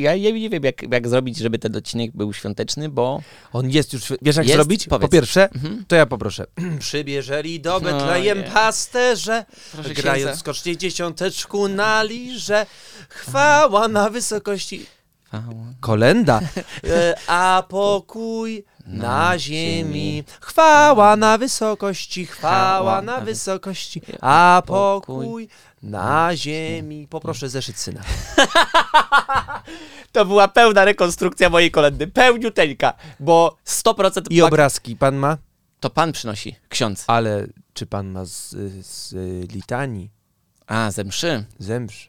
ja, ja nie wiem, jak, jak zrobić, żeby ten odcinek był świąteczny, bo On jest już. Wiesz jak Jest? zrobić? Po Powiedz. pierwsze, Mhm. to ja poproszę. Przybierzeli do Betlejem No pasterze, Proszę grając księdza. skocznie dziesiąteczku na liże. Chwała na wysokości. Kolenda. E, A pokój na ziemi. Chwała na wysokości, chwała na wysokości. A pokój na ziemi. Poproszę zeszyt syna. To była pełna rekonstrukcja mojej kolendy, pełniuteńka, bo 100% I obrazki pan ma? to pan przynosi, ksiądz. Ale czy pan ma z, z litanii, A, ze mszy, ze mszy.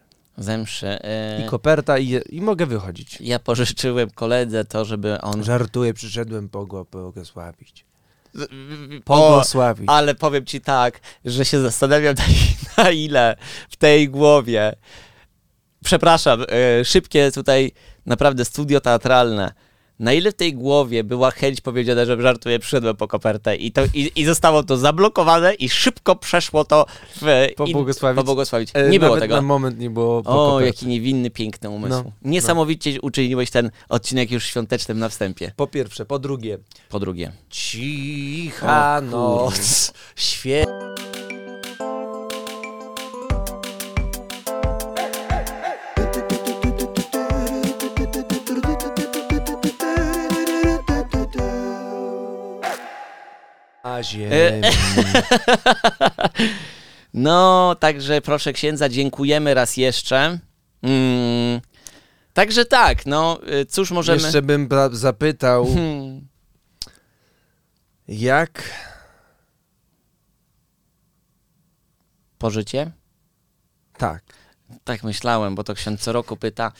E, i koperta i, i mogę wychodzić? ja pożyczyłem koledze to, żeby on... Żartuję, przyszedłem pogo- błogosławić. O, Błogosławić. ale powiem ci tak, że się zastanawiam na, na ile w tej głowie, przepraszam, e, szybkie tutaj naprawdę studio teatralne, na ile w tej głowie była chęć powiedziana, że żartuję, przyszedłem po kopertę i, to, i, i zostało to zablokowane i szybko przeszło to w... Pobłogosławić. pobłogosławić. E, Nie było tego. na moment nie było O, koperty. jaki niewinny, piękny umysł. No, Niesamowicie uczyniłeś ten odcinek już świątecznym na wstępie. Po pierwsze, po drugie. Po drugie. Cicha O, noc, świe... Na ziemi. No, także proszę księdza, dziękujemy raz jeszcze. Mm, także tak, no, y, cóż możemy... Jeszcze bym zapytał, Hmm, jak... pożycie? Tak. Tak myślałem, bo to ksiądz co roku pyta.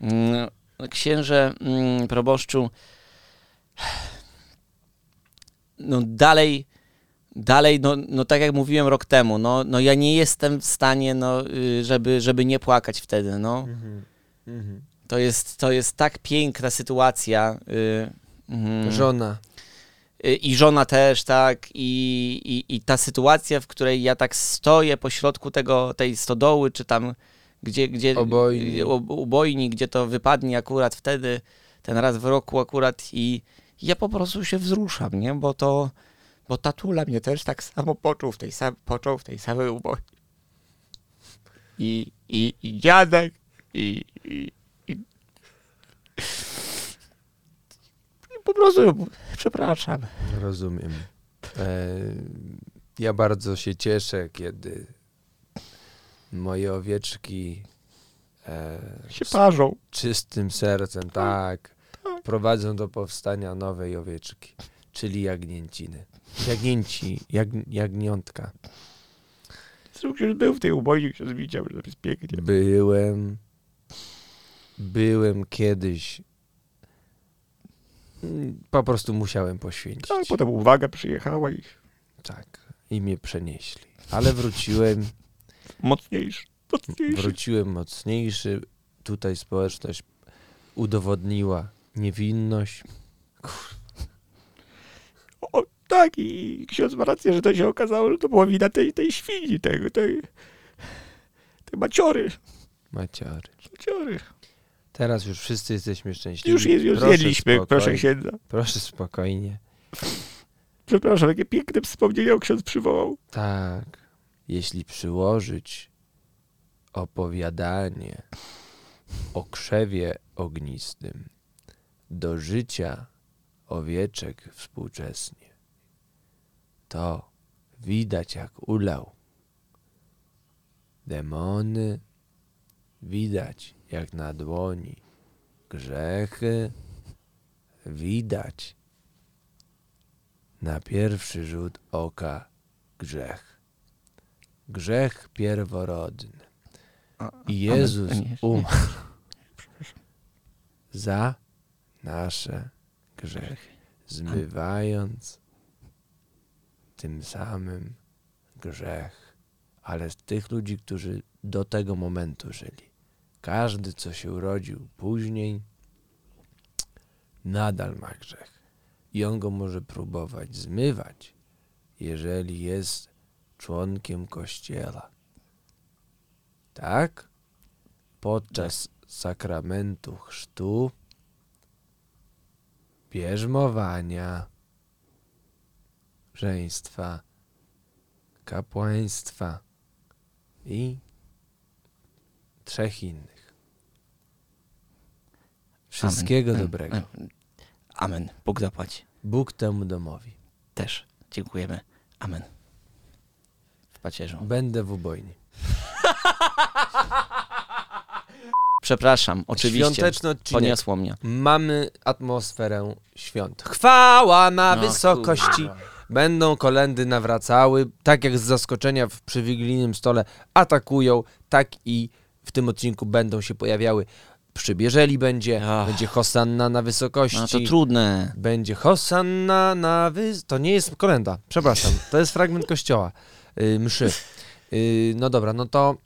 Mm, Księże, mm, proboszczu, no dalej, dalej, no, no tak jak mówiłem rok temu, no, no ja nie jestem w stanie, no, y, żeby, żeby nie płakać wtedy, no. Mhm. To jest, to jest tak piękna sytuacja. Y, mm, Żona. y, I żona też, tak. I, i, I ta sytuacja, w której ja tak stoję pośrodku tego, tej stodoły, czy tam gdzie, gdzie Obojni. ubojni, gdzie to wypadnie akurat wtedy, ten raz w roku akurat i ja po prostu się wzruszam, nie? Bo to, bo tatula mnie też tak samo poczuł w tej, sam, począł w tej samej ubojni. I, i, i dziadek, i, i, i, i po prostu przepraszam. Rozumiem. E, ja bardzo się cieszę, kiedy moje owieczki e, Się parzą. czystym sercem, tak, prowadzą do powstania nowej owieczki, czyli jagnięciny. Jagnięci, jag, jagniątka. Już był w tej ubojni, się widział, że to jest pięknie. Byłem, byłem kiedyś, mm, po prostu musiałem poświęcić. Tak, potem uwaga przyjechała i Tak, i mnie przenieśli. Ale wróciłem, mocniejszy, mocniejszy. wróciłem mocniejszy. Tutaj społeczność udowodniła niewinność. O, tak, i ksiądz ma rację, że to się okazało, że to była wina tej, tej świni, tego, tej, tej maciory, Maciary. maciory. Teraz już wszyscy jesteśmy szczęśliwi. Już, jest, już Proszę zjedliśmy, spokojnie. proszę księdza. Proszę spokojnie. Przepraszam, jakie piękne wspomnienia ksiądz przywołał. Tak, jeśli przyłożyć opowiadanie o krzewie ognistym do życia owieczek współczesnie, to widać jak ulał. Demony widać jak na dłoni. Grzechy widać na pierwszy rzut oka grzech. Grzech pierworodny. I Jezus umarł za nasze grzechy, zmywając tym samym grzech, ale z tych ludzi, którzy do tego momentu żyli. Każdy, co się urodził później, nadal ma grzech. I on go może próbować zmywać, jeżeli jest członkiem kościoła. Tak? Podczas sakramentu chrztu, bierzmowania, żeństwa, kapłaństwa i trzech innych. Wszystkiego Amen. dobrego. Amen. Bóg zapłaci. Bóg temu domowi. Też. Dziękujemy. Amen. W pacierzu. Będę w ubojni. Przepraszam, oczywiście. Świąteczny odcinek. Poniosło mnie. Mamy atmosferę świąt. Chwała na No, wysokości. kurwa. Będą kolendy nawracały, tak jak z zaskoczenia w, przy wigilijnym stole atakują, tak i w tym odcinku będą się pojawiały. Przybierzeli będzie, Ach. będzie Hosanna na wysokości. No to trudne. Będzie Hosanna na wys... To nie jest kolenda, przepraszam. To jest fragment kościoła, yy, mszy. Yy, no dobra, no to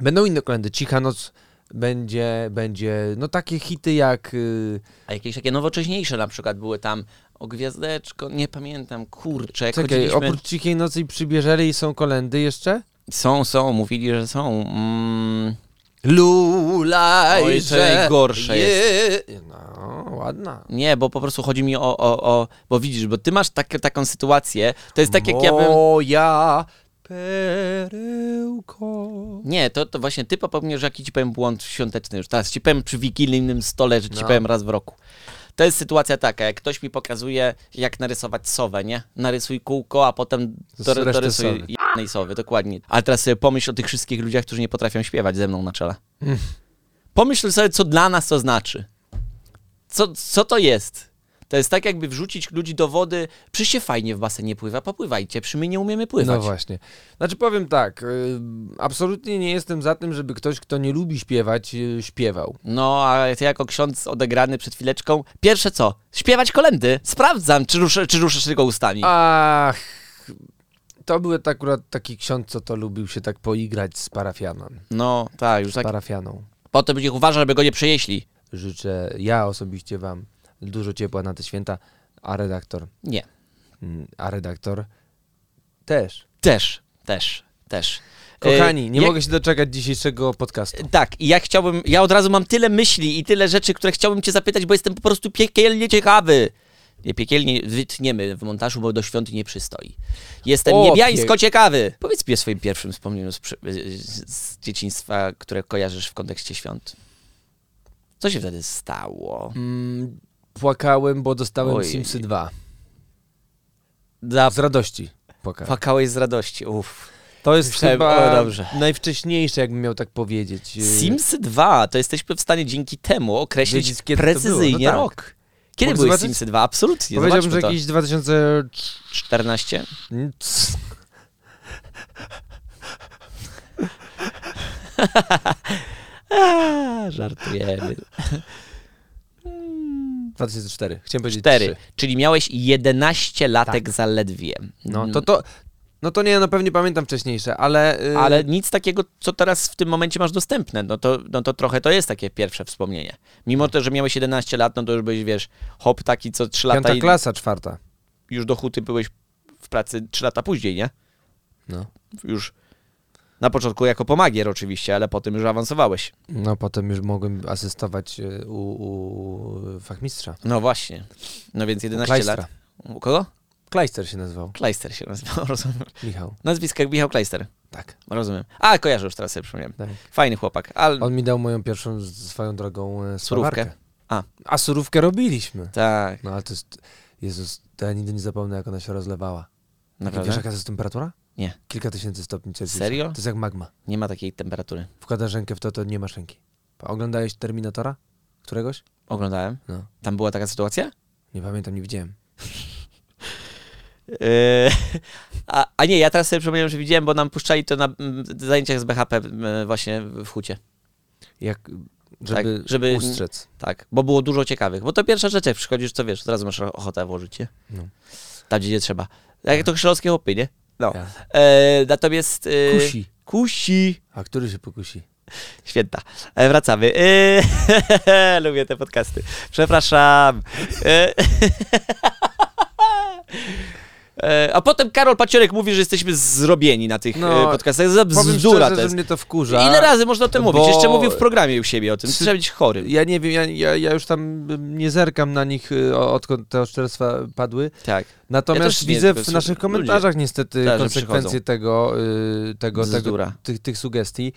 będą inne kolendy. Cicha noc będzie, będzie no takie hity jak... Yy, A jakieś takie nowocześniejsze na przykład były tam o gwiazdeczko, nie pamiętam, kurczę, czekaj, chodziliśmy... oprócz Cichej Nocy i Przybierzeli są kolendy jeszcze? Są, są, mówili, że są. Mm, Lulaj, Oj, to najgorsze jest. No, ładna. nie, bo po prostu chodzi mi o, o, o bo widzisz, bo ty masz tak, taką sytuację, to jest tak jak ja bym... Moja perełko. Nie, to, to właśnie ty popełnisz jaki ci powiem błąd świąteczny już. Teraz ci powiem przy wigilijnym stole, że ci No. powiem raz w roku. To jest sytuacja taka, jak ktoś mi pokazuje, jak narysować sowę, nie? Narysuj kółko, a potem reszty dorysuj sowy. jednej sowy, dokładnie. Ale teraz sobie pomyśl o tych wszystkich ludziach, którzy nie potrafią śpiewać ze mną na czele. Mm. Pomyśl sobie, co dla nas to znaczy. Co, co to jest? To jest tak, jakby wrzucić ludzi do wody. Przy się fajnie w basenie pływa, popływajcie, przy my nie umiemy pływać. No właśnie. Znaczy powiem tak, y, absolutnie nie jestem za tym, żeby ktoś, kto nie lubi śpiewać, y, śpiewał. No, a ty jako ksiądz odegrany przed chwileczką, pierwsze co? Śpiewać kolendy. Sprawdzam, czy, ruszę, czy ruszysz tylko ustami. Ach, to był akurat taki ksiądz, co to lubił się tak poigrać z parafianem. No, tak, już Z tak. parafianą. Potem niech uważa, żeby go nie przejeśli. Życzę ja osobiście wam dużo ciepła na te święta, a redaktor, Nie. mm, a redaktor też. Też, też, też. Kochani, E, nie jak- mogę się doczekać dzisiejszego podcastu. Tak, i ja chciałbym, ja od razu mam tyle myśli i tyle rzeczy, które chciałbym cię zapytać, bo jestem po prostu piekielnie ciekawy. Nie, piekielnie wytniemy w montażu, bo do świąt nie przystoi. Jestem O, niebiańsko ciekawy. Powiedz mi o swoim pierwszym wspomnieniu z, z dzieciństwa, które kojarzysz w kontekście świąt. Co się wtedy stało? Mm, płakałem, bo dostałem Oj. Simsy 2. Za Z radości płakałem. Płakałeś z radości, uff. To jest Myślałem, chyba dobrze. najwcześniejsze, jakbym miał tak powiedzieć. Yy, Sims 2, to jesteśmy w stanie dzięki temu określić Wiedzieć, kiedy było. precyzyjnie No tak. rok. Kiedy Mogę były zobaczyć? Simsy 2? Absolutnie, Powiedziałbym, że to. jakieś 2000... 14? Cs- A, żartujemy. 2004. Chciałem powiedzieć 4, 3. czyli miałeś 11 latek zaledwie. No to to... No to nie, no pewnie pamiętam wcześniejsze, ale... Yy, Ale nic takiego, co teraz w tym momencie masz dostępne, no to, no to trochę to jest takie pierwsze wspomnienie. Mimo to, że miałeś 11 lat, no to już byłeś, wiesz, hop taki co 3 lata Piąta i klasa, czwarta. już do huty byłeś w pracy 3 lata później, nie? No. Już na początku jako pomagier oczywiście, ale potem już awansowałeś. No potem już mogłem asystować yy, u, u fachmistrza. No właśnie. No więc 11 Kleistra. lat. U kogo? Kleister się nazywał. Kleister się nazywał, rozumiem. Michał. Nazwisko jak Michał Kleister. Tak. Rozumiem. A, kojarzę już teraz sobie przypomniałem. tak. Fajny chłopak, ale... On mi dał moją pierwszą swoją drogą e, Surówkę? A. A surówkę robiliśmy. Tak, No ale to jest... Jezus, to ja nigdy nie zapomnę, jak ona się rozlewała. naprawdę? Wiesz, jaka to jest temperatura? Nie. Kilka tysięcy stopni Celsjusza. Serio? To jest jak magma. Nie ma takiej temperatury. Wkładasz rękę w to, to nie masz ręki. Oglądałeś Terminatora? Któregoś? Oglądałem. No. Tam była taka sytuacja? Nie pamiętam, nie widziałem. Eee, a, a nie, ja teraz sobie przypomniałem, że widziałem, bo nam puszczali to na zajęciach z BHP właśnie w hucie. Jak, żeby, Tak, żeby- ustrzec. Tak, bo było dużo ciekawych. Bo to pierwsza rzecz, jak przychodzisz, co wiesz, od razu masz ochotę włożyć się. No. Tam, gdzie nie trzeba. Jak to chrzelowskie chłopy, nie? No. Ja. Eee, natomiast... E, Kusi. Kusi. A który się pokusi? Święta. E, wracamy. E, lubię te podcasty. Przepraszam. E, E, a potem Karol Paciorek mówi, że jesteśmy zrobieni na tych No, e, podcastach. Za bzdura szczerze, to jest. mnie to wkurza. Ile razy można o tym bo- mówić? Jeszcze mówił w programie u siebie o tym. Trzeba być chory. Ja nie wiem, ja, ja, ja już tam nie zerkam na nich, o- odkąd te oszczerstwa padły. Tak. Natomiast nie, widzę w naszych ludzie komentarzach niestety też konsekwencje tego, y, tego, tego tych, tych sugestii.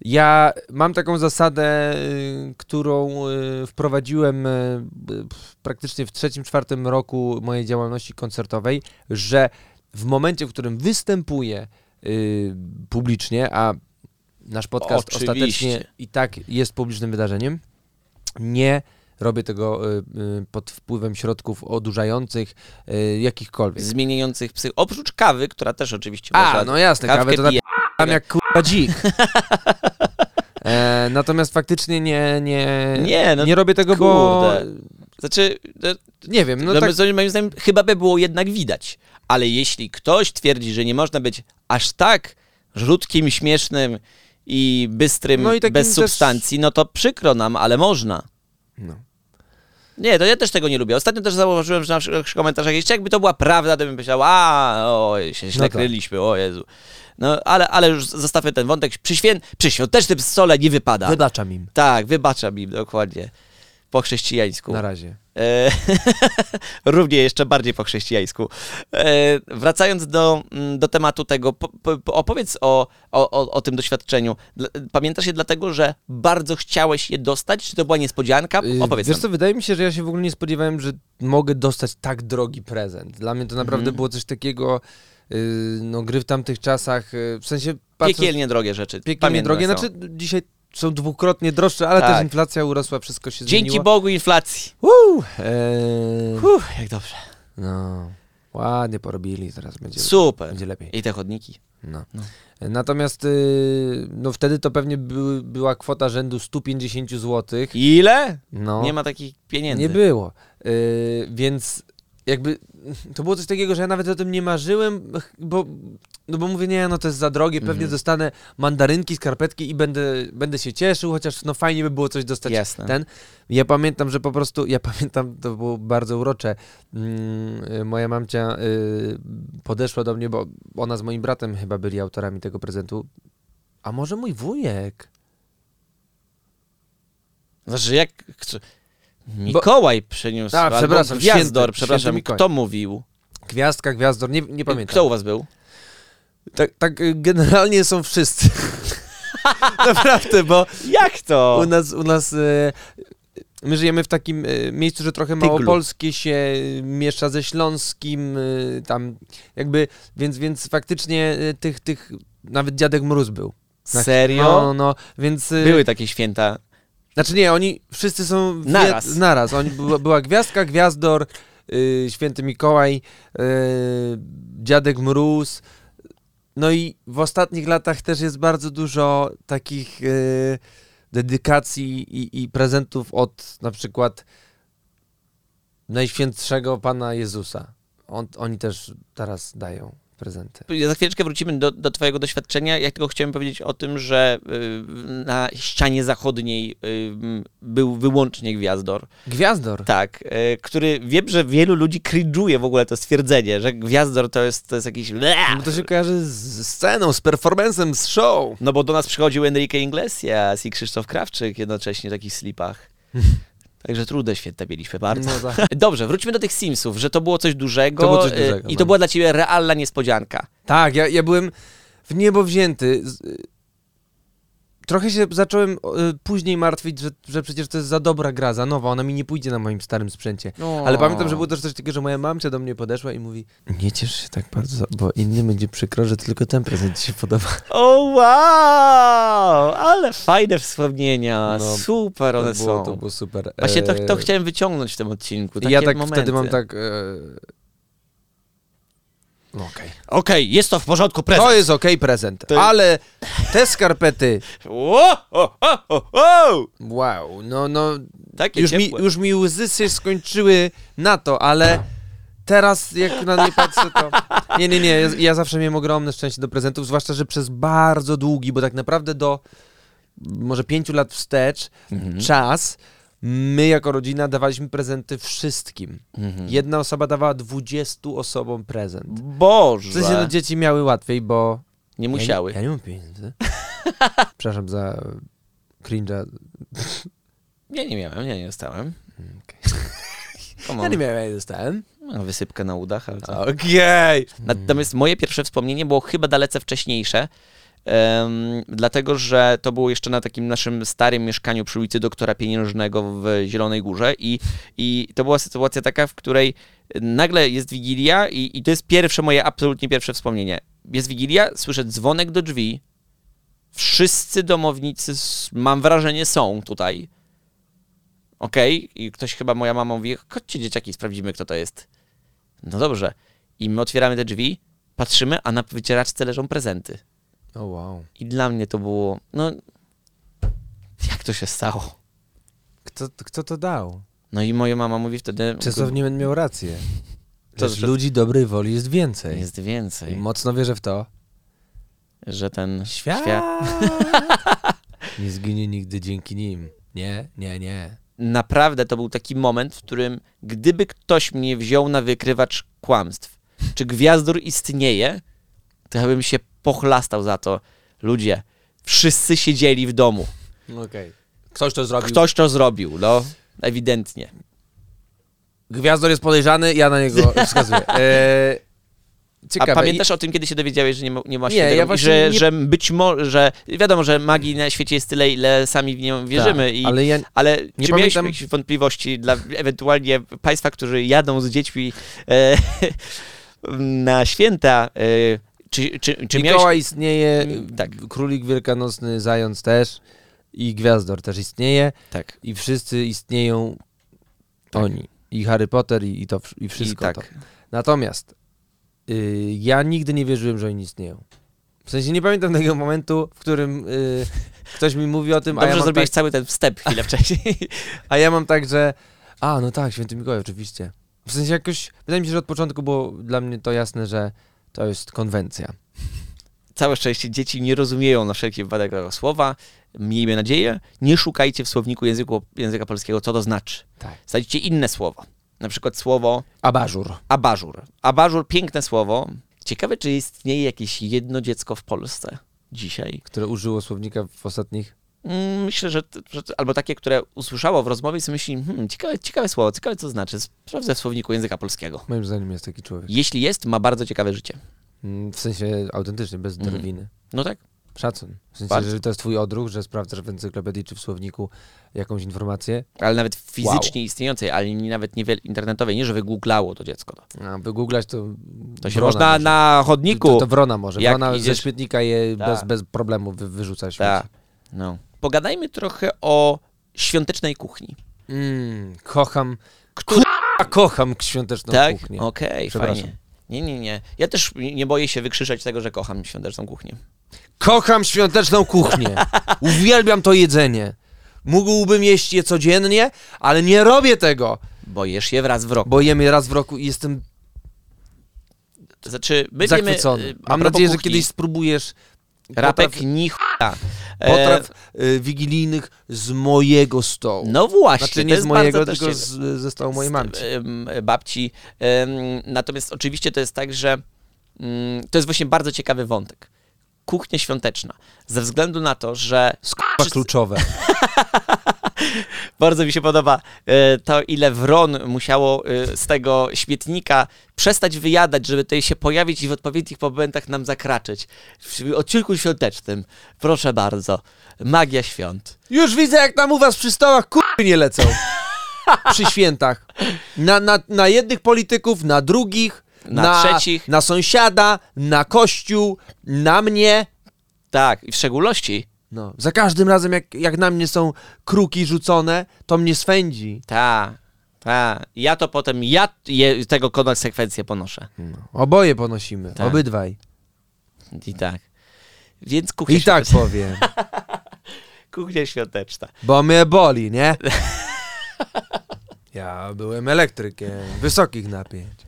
Ja mam taką zasadę, y, którą y, wprowadziłem y, praktycznie w trzecim, czwartym roku mojej działalności koncertowej, że w momencie, w którym występuję publicznie, a nasz podcast Oczywiście. ostatecznie i tak jest publicznym wydarzeniem, nie robię tego pod wpływem środków odurzających, jakichkolwiek. Zmieniających psy. Oprócz kawy, która też oczywiście A, no jasne, kawę to pije. Tam jak kurwa dzik. E, natomiast faktycznie nie, nie, Nie, no nie robię tego, bo kurde. Znaczy, no, nie wiem, no no tak, moim zdaniem chyba by było jednak widać. Ale jeśli ktoś twierdzi, że nie można być aż tak żrutkim, śmiesznym i bystrym, No i bez też- substancji, no to przykro nam, ale można. no. Nie, to ja też tego nie lubię. Ostatnio też zauważyłem, że na przykład w komentarzach jeszcze jakby to była prawda, to bym myślał, a, o, się źle No tak. kryliśmy, o Jezu. No, ale, ale już zostawmy ten wątek. Przy, świę... przy świątecznym stole nie wypada. wybaczam im Tak, wybaczam im, dokładnie. Po chrześcijańsku. na razie. E, równie jeszcze bardziej po chrześcijańsku. E, wracając do, mm, do tematu tego, po, po, opowiedz o, o, o, tym doświadczeniu. Pamiętasz je dlatego, że bardzo chciałeś je dostać? Czy to była niespodzianka? Y, Opowiedz Wiesz co, wydaje mi się, że ja się w ogóle nie spodziewałem, że mogę dostać tak drogi prezent. Dla mnie to naprawdę Mhm. było coś takiego, no gry w tamtych czasach, y, w sensie patrząc, Piekielnie drogie rzeczy. piekielnie drogie, są. znaczy dzisiaj są dwukrotnie droższe, ale Tak. też inflacja urosła, wszystko się Dzięki zmieniło. Bogu inflacji. Bogu! Eee, Uff, jak dobrze. no, ładnie porobili, teraz będzie, Super. będzie lepiej. I te chodniki. No. No. Natomiast y, no wtedy to pewnie były, była kwota rzędu 150 zł. Ile? No, Nie ma takich pieniędzy. nie było. Y, więc jakby to było coś takiego, że ja nawet o tym nie marzyłem, bo, no bo mówię, nie, no to jest za drogie, pewnie Mhm. dostanę mandarynki, skarpetki i będę, będę się cieszył, chociaż no fajnie by było coś dostać Jasne. ten. Ja pamiętam, że po prostu, ja pamiętam, to było bardzo urocze. Mm, moja mamcia y, podeszła do mnie, bo ona z moim bratem chyba byli autorami tego prezentu. A może mój wujek? Znaczy, jak... Mikołaj przyniósł. A, przepraszam, Gwiazdor, święty- przepraszam. święty Mikołaj. Kto mówił? Gwiazdka, gwiazdor, nie, nie pamiętam. Kto u was był? Tak, tak y, generalnie są wszyscy. Naprawdę, bo Jak to? u nas, u nas y, my żyjemy w takim y, miejscu, że trochę małopolskie się y, miesza ze śląskim, tam jakby, więc, więc faktycznie tych, tych, nawet Dziadek Mróz był. Na- Serio? No, no, więc... Były takie święta. Znaczy nie, oni wszyscy są... w Naraz. Naraz. Oni, była, Gwiazdka, Gwiazdor, y, Święty Mikołaj, y, Dziadek Mróz. No i w ostatnich latach też jest bardzo dużo takich y, dedykacji i, i prezentów od na przykład Najświętszego Pana Jezusa. On, oni też teraz dają prezenty. Za chwileczkę wrócimy do, do twojego doświadczenia. Ja tylko chciałem powiedzieć o tym, że y, na ścianie zachodniej y, był wyłącznie Gwiazdor. Gwiazdor. Tak, y, który wiem, że wielu ludzi cringe'uje w ogóle to stwierdzenie, że Gwiazdor to jest, to jest jakiś... No to się kojarzy z sceną, z performancem, z show. No bo do nas przychodził Enrique Iglesias i Krzysztof Krawczyk jednocześnie w takich slipach. Także trudne święta mieliśmy bardzo. No tak. Dobrze, wróćmy do tych Simsów, że to było coś dużego, To było coś dużego, i no. to była dla ciebie realna niespodzianka. Tak, ja, ja byłem w niebo wzięty. Trochę się zacząłem y, później martwić, że, że przecież to jest za dobra gra, za nowa, ona mi nie pójdzie na moim starym sprzęcie. Ale pamiętam, że było też coś takiego, że moja mamcia do mnie podeszła i mówi Nie ciesz się tak bardzo, bo innym będzie przykro, że tylko ten prezent ci się podoba. O wow! Ale fajne wspomnienia. No, Super one to było, są. to było super. Właśnie to, to E, chciałem wyciągnąć w tym odcinku. Ja tak momenty. wtedy mam tak... E... No okej. Okej, jest to w porządku prezent. To jest okej prezent, To- ale te skarpety, O, o, o, o, o! wow, no, no, Takie już mi, już mi łzy się skończyły na to, ale teraz jak na nie patrzę, to... Nie, nie, nie, ja, ja zawsze miałem ogromne szczęście do prezentów, zwłaszcza, że przez bardzo długi, bo tak naprawdę do może pięciu lat wstecz Mhm. czas My jako rodzina dawaliśmy prezenty wszystkim. Mhm. Jedna osoba dawała 20 osobom prezent. Boże! W sensie no, dzieci miały łatwiej, bo... nie musiały. Ja nie, ja nie mam pieniędzy. Przepraszam za cringe'a. Ja nie miałem, ja nie dostałem. Come Ja on. nie miałem, ja nie dostałem. No, wysypkę na udach, ale co? Okej. Natomiast moje pierwsze wspomnienie było chyba dalece wcześniejsze, dlatego że to było jeszcze na takim naszym starym mieszkaniu przy ulicy Doktora Pieniężnego w Zielonej Górze i, i to była sytuacja taka, w której nagle jest Wigilia i, i to jest pierwsze moje, absolutnie pierwsze wspomnienie. Jest Wigilia, słyszę dzwonek do drzwi, wszyscy domownicy, mam wrażenie, są tutaj. Okej, i ktoś chyba, moja mama mówi, chodźcie dzieciaki, sprawdzimy, kto to jest. No dobrze. I my otwieramy te drzwi, patrzymy, a na wycieraczce leżą prezenty. O wow. I dla mnie to było, no, jak to się stało? Kto, kto to dał? No i moja mama mówi wtedy, Czasownik miał rację. To, że- ludzi dobrej woli jest więcej. jest I więcej, mocno wierzę w to. że ten Świat świat nie zginie nigdy dzięki nim. Nie, nie, nie. naprawdę to był taki moment, w którym gdyby ktoś mnie wziął na wykrywacz kłamstw, czy gwiazdor istnieje, to ja bym się pochlastał za to. Ludzie, wszyscy siedzieli w domu. Okej. Ktoś to zrobił. Ktoś to zrobił, no, ewidentnie. Gwiazdor jest podejrzany, ja na niego wskazuję. E, ciekawe. A pamiętasz o tym, kiedy się dowiedziałeś, że nie ma, nie ma Nie, ja że, nie- że być może, że wiadomo, że magii na świecie jest tyle, ile sami w nią wierzymy. Tak, i, ale ja Ale Nie czy miałeś pamiętam- jakieś wątpliwości dla ewentualnie państwa, którzy jadą z dziećmi e, na święta? E, czy, czy, czy miałeś... Mikołaj istnieje, Mm, tak. królik wielkanocny, zając też i gwiazdor też istnieje Tak. i wszyscy istnieją Tak. oni. I Harry Potter i, i to i wszystko I to. tak. Natomiast y, ja nigdy nie wierzyłem, że oni istnieją. W sensie nie pamiętam tego momentu, w którym y, ktoś mi mówi o tym, a Dobrze ja, mam zrobiłeś tak, cały ten wstęp chwilę wcześniej. a ja mam tak, że a, no tak, święty Mikołaj, oczywiście. W sensie jakoś, wydaje mi się, że od początku było dla mnie to jasne, że to jest konwencja. Całe szczęście dzieci nie rozumieją na wszelki wypadek tego słowa. Miejmy nadzieję. Nie szukajcie w słowniku języku, języka polskiego, co to znaczy. Tak. Inne słowo. Na przykład słowo Abażur. abażur. Abażur, piękne słowo. Ciekawe, czy istnieje jakieś jedno dziecko w Polsce dzisiaj. które użyło słownika w ostatnich. Mm, Myślę, że, że albo takie, które usłyszało w rozmowie i sobie myśli, hmm, ciekawe, ciekawe słowo, ciekawe co znaczy. Sprawdzę w słowniku języka polskiego. Moim zdaniem jest taki człowiek. Jeśli jest, ma bardzo ciekawe życie. Mm, W sensie autentycznie, bez Mhm. drwiny. No tak. Szacun. W sensie, Bardzo. że to jest twój odruch, że sprawdzasz w encyklopedii czy w słowniku jakąś informację, Ale nawet fizycznie istniejącej, ale nawet nie internetowej. Nie, że wygooglało to dziecko. To, a wygooglać to... to się można może. na chodniku. To, to wrona może. Jak Wrona ze idziesz- śmietnika je Tak. bez, bez problemu wy, wyrzuca śmieci. Tak. No. Pogadajmy trochę o świątecznej kuchni. Mm, kocham... Która- kocham świąteczną tak? kuchnię. Okej, Przepraszam. fajnie. Nie, nie, nie. Ja też nie boję się wykrzyczeć tego, że kocham świąteczną kuchnię. Kocham świąteczną kuchnię. Uwielbiam to jedzenie. Mógłbym jeść je codziennie, ale nie robię tego, Bojesz je wraz w roku. bo jem je raz w roku i jestem znaczy, my wiemy... y, Mam nadzieję, że kuchni, kiedyś spróbujesz Rapek potraw, ni chuja. E, potraw y, wigilijnych z mojego stołu. No właśnie, znaczy to nie z mojego, tylko z, ze stołu mojej mamci. em, babci. Em, Natomiast oczywiście to jest tak, że mm, to jest właśnie bardzo ciekawy wątek. Kuchnia świąteczna. Ze względu na to, że wszyscy- kluczowe. bardzo mi się podoba e, to, ile wron musiało e, z tego śmietnika przestać wyjadać, żeby tutaj się pojawić i w odpowiednich momentach nam zakraczyć. W odcinku świątecznym. Proszę bardzo. Magia świąt. Już widzę, jak tam u was przy stołach kurwy nie lecą. przy świętach. Na, na, na jednych polityków, na drugich, Na trzecich. na sąsiada, na kościół, na mnie. Tak, i w szczególności No, za każdym razem, jak, jak na mnie są kruki rzucone, to mnie swędzi. Ta, ta. Ja to potem, ja je, tego konsekwencje ponoszę. No, oboje ponosimy, Tak. obydwaj. I tak. Więc kuchnia, I tak powiem, kuchnia świąteczna. bo mnie boli, nie? Ja byłem elektrykiem wysokich napięć.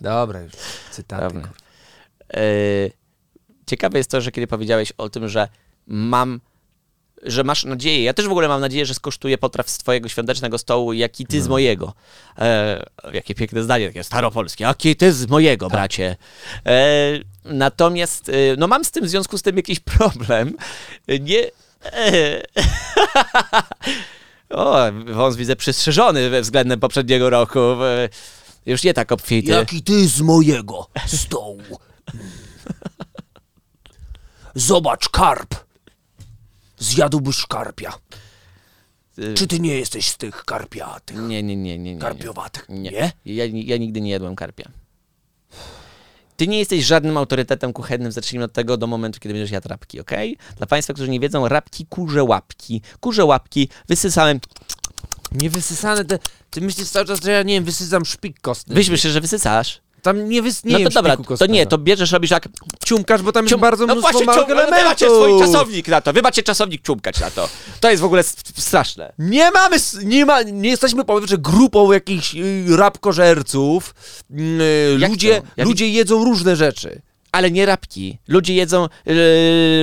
Dobra już, cytaty. Dobra. E, ciekawe jest to, że kiedy powiedziałeś o tym, że mam że masz nadzieję. Ja też w ogóle mam nadzieję, że skosztuję potraw z twojego świątecznego stołu, jak i ty z mojego. E, jakie piękne zdanie, takie staropolskie. Jak i ty z mojego, bracie. E, natomiast, e, no mam z tym w związku z tym jakiś problem. Nie... E, o, wąs widzę przystrzyżony względem poprzedniego roku. E, Już nie tak obfity. Jaki ty z mojego stołu. Zobacz, karp. Zjadłbyś karpia. Y, Czy ty nie jesteś z tych karpiatych? Nie, nie, nie, nie. nie. Karpiowatych? Nie. Nie? Ja, ja nigdy nie jadłem karpia. Ty nie jesteś żadnym autorytetem kuchennym, zacznijmy od tego, do momentu, kiedy będziesz jadł rapki, ok? Dla Państwa, którzy nie wiedzą, rapki, kurze łapki. Kurze łapki wysysałem... Nie wysysane te... Ty myślisz cały czas, że ja, nie wiem, wysysam szpik kostny. Wyś myślisz, że wysysasz? Tam nie wys... Nie no to dobra, to nie, to bierzesz, robisz jak... Ciumkasz, bo tam jest cium- bardzo no mnóstwo właśnie, małych cium- no, macie elementów. swój czasownik na to, wy macie czasownik ciumkać na to. To jest w ogóle straszne. Nie mamy, nie ma, nie jesteśmy powiedzmy grupą jakichś y, rapkożerców. Y, Jak ludzie? Jak- ludzie jedzą różne rzeczy. Ale nie rapki. Ludzie jedzą, yy,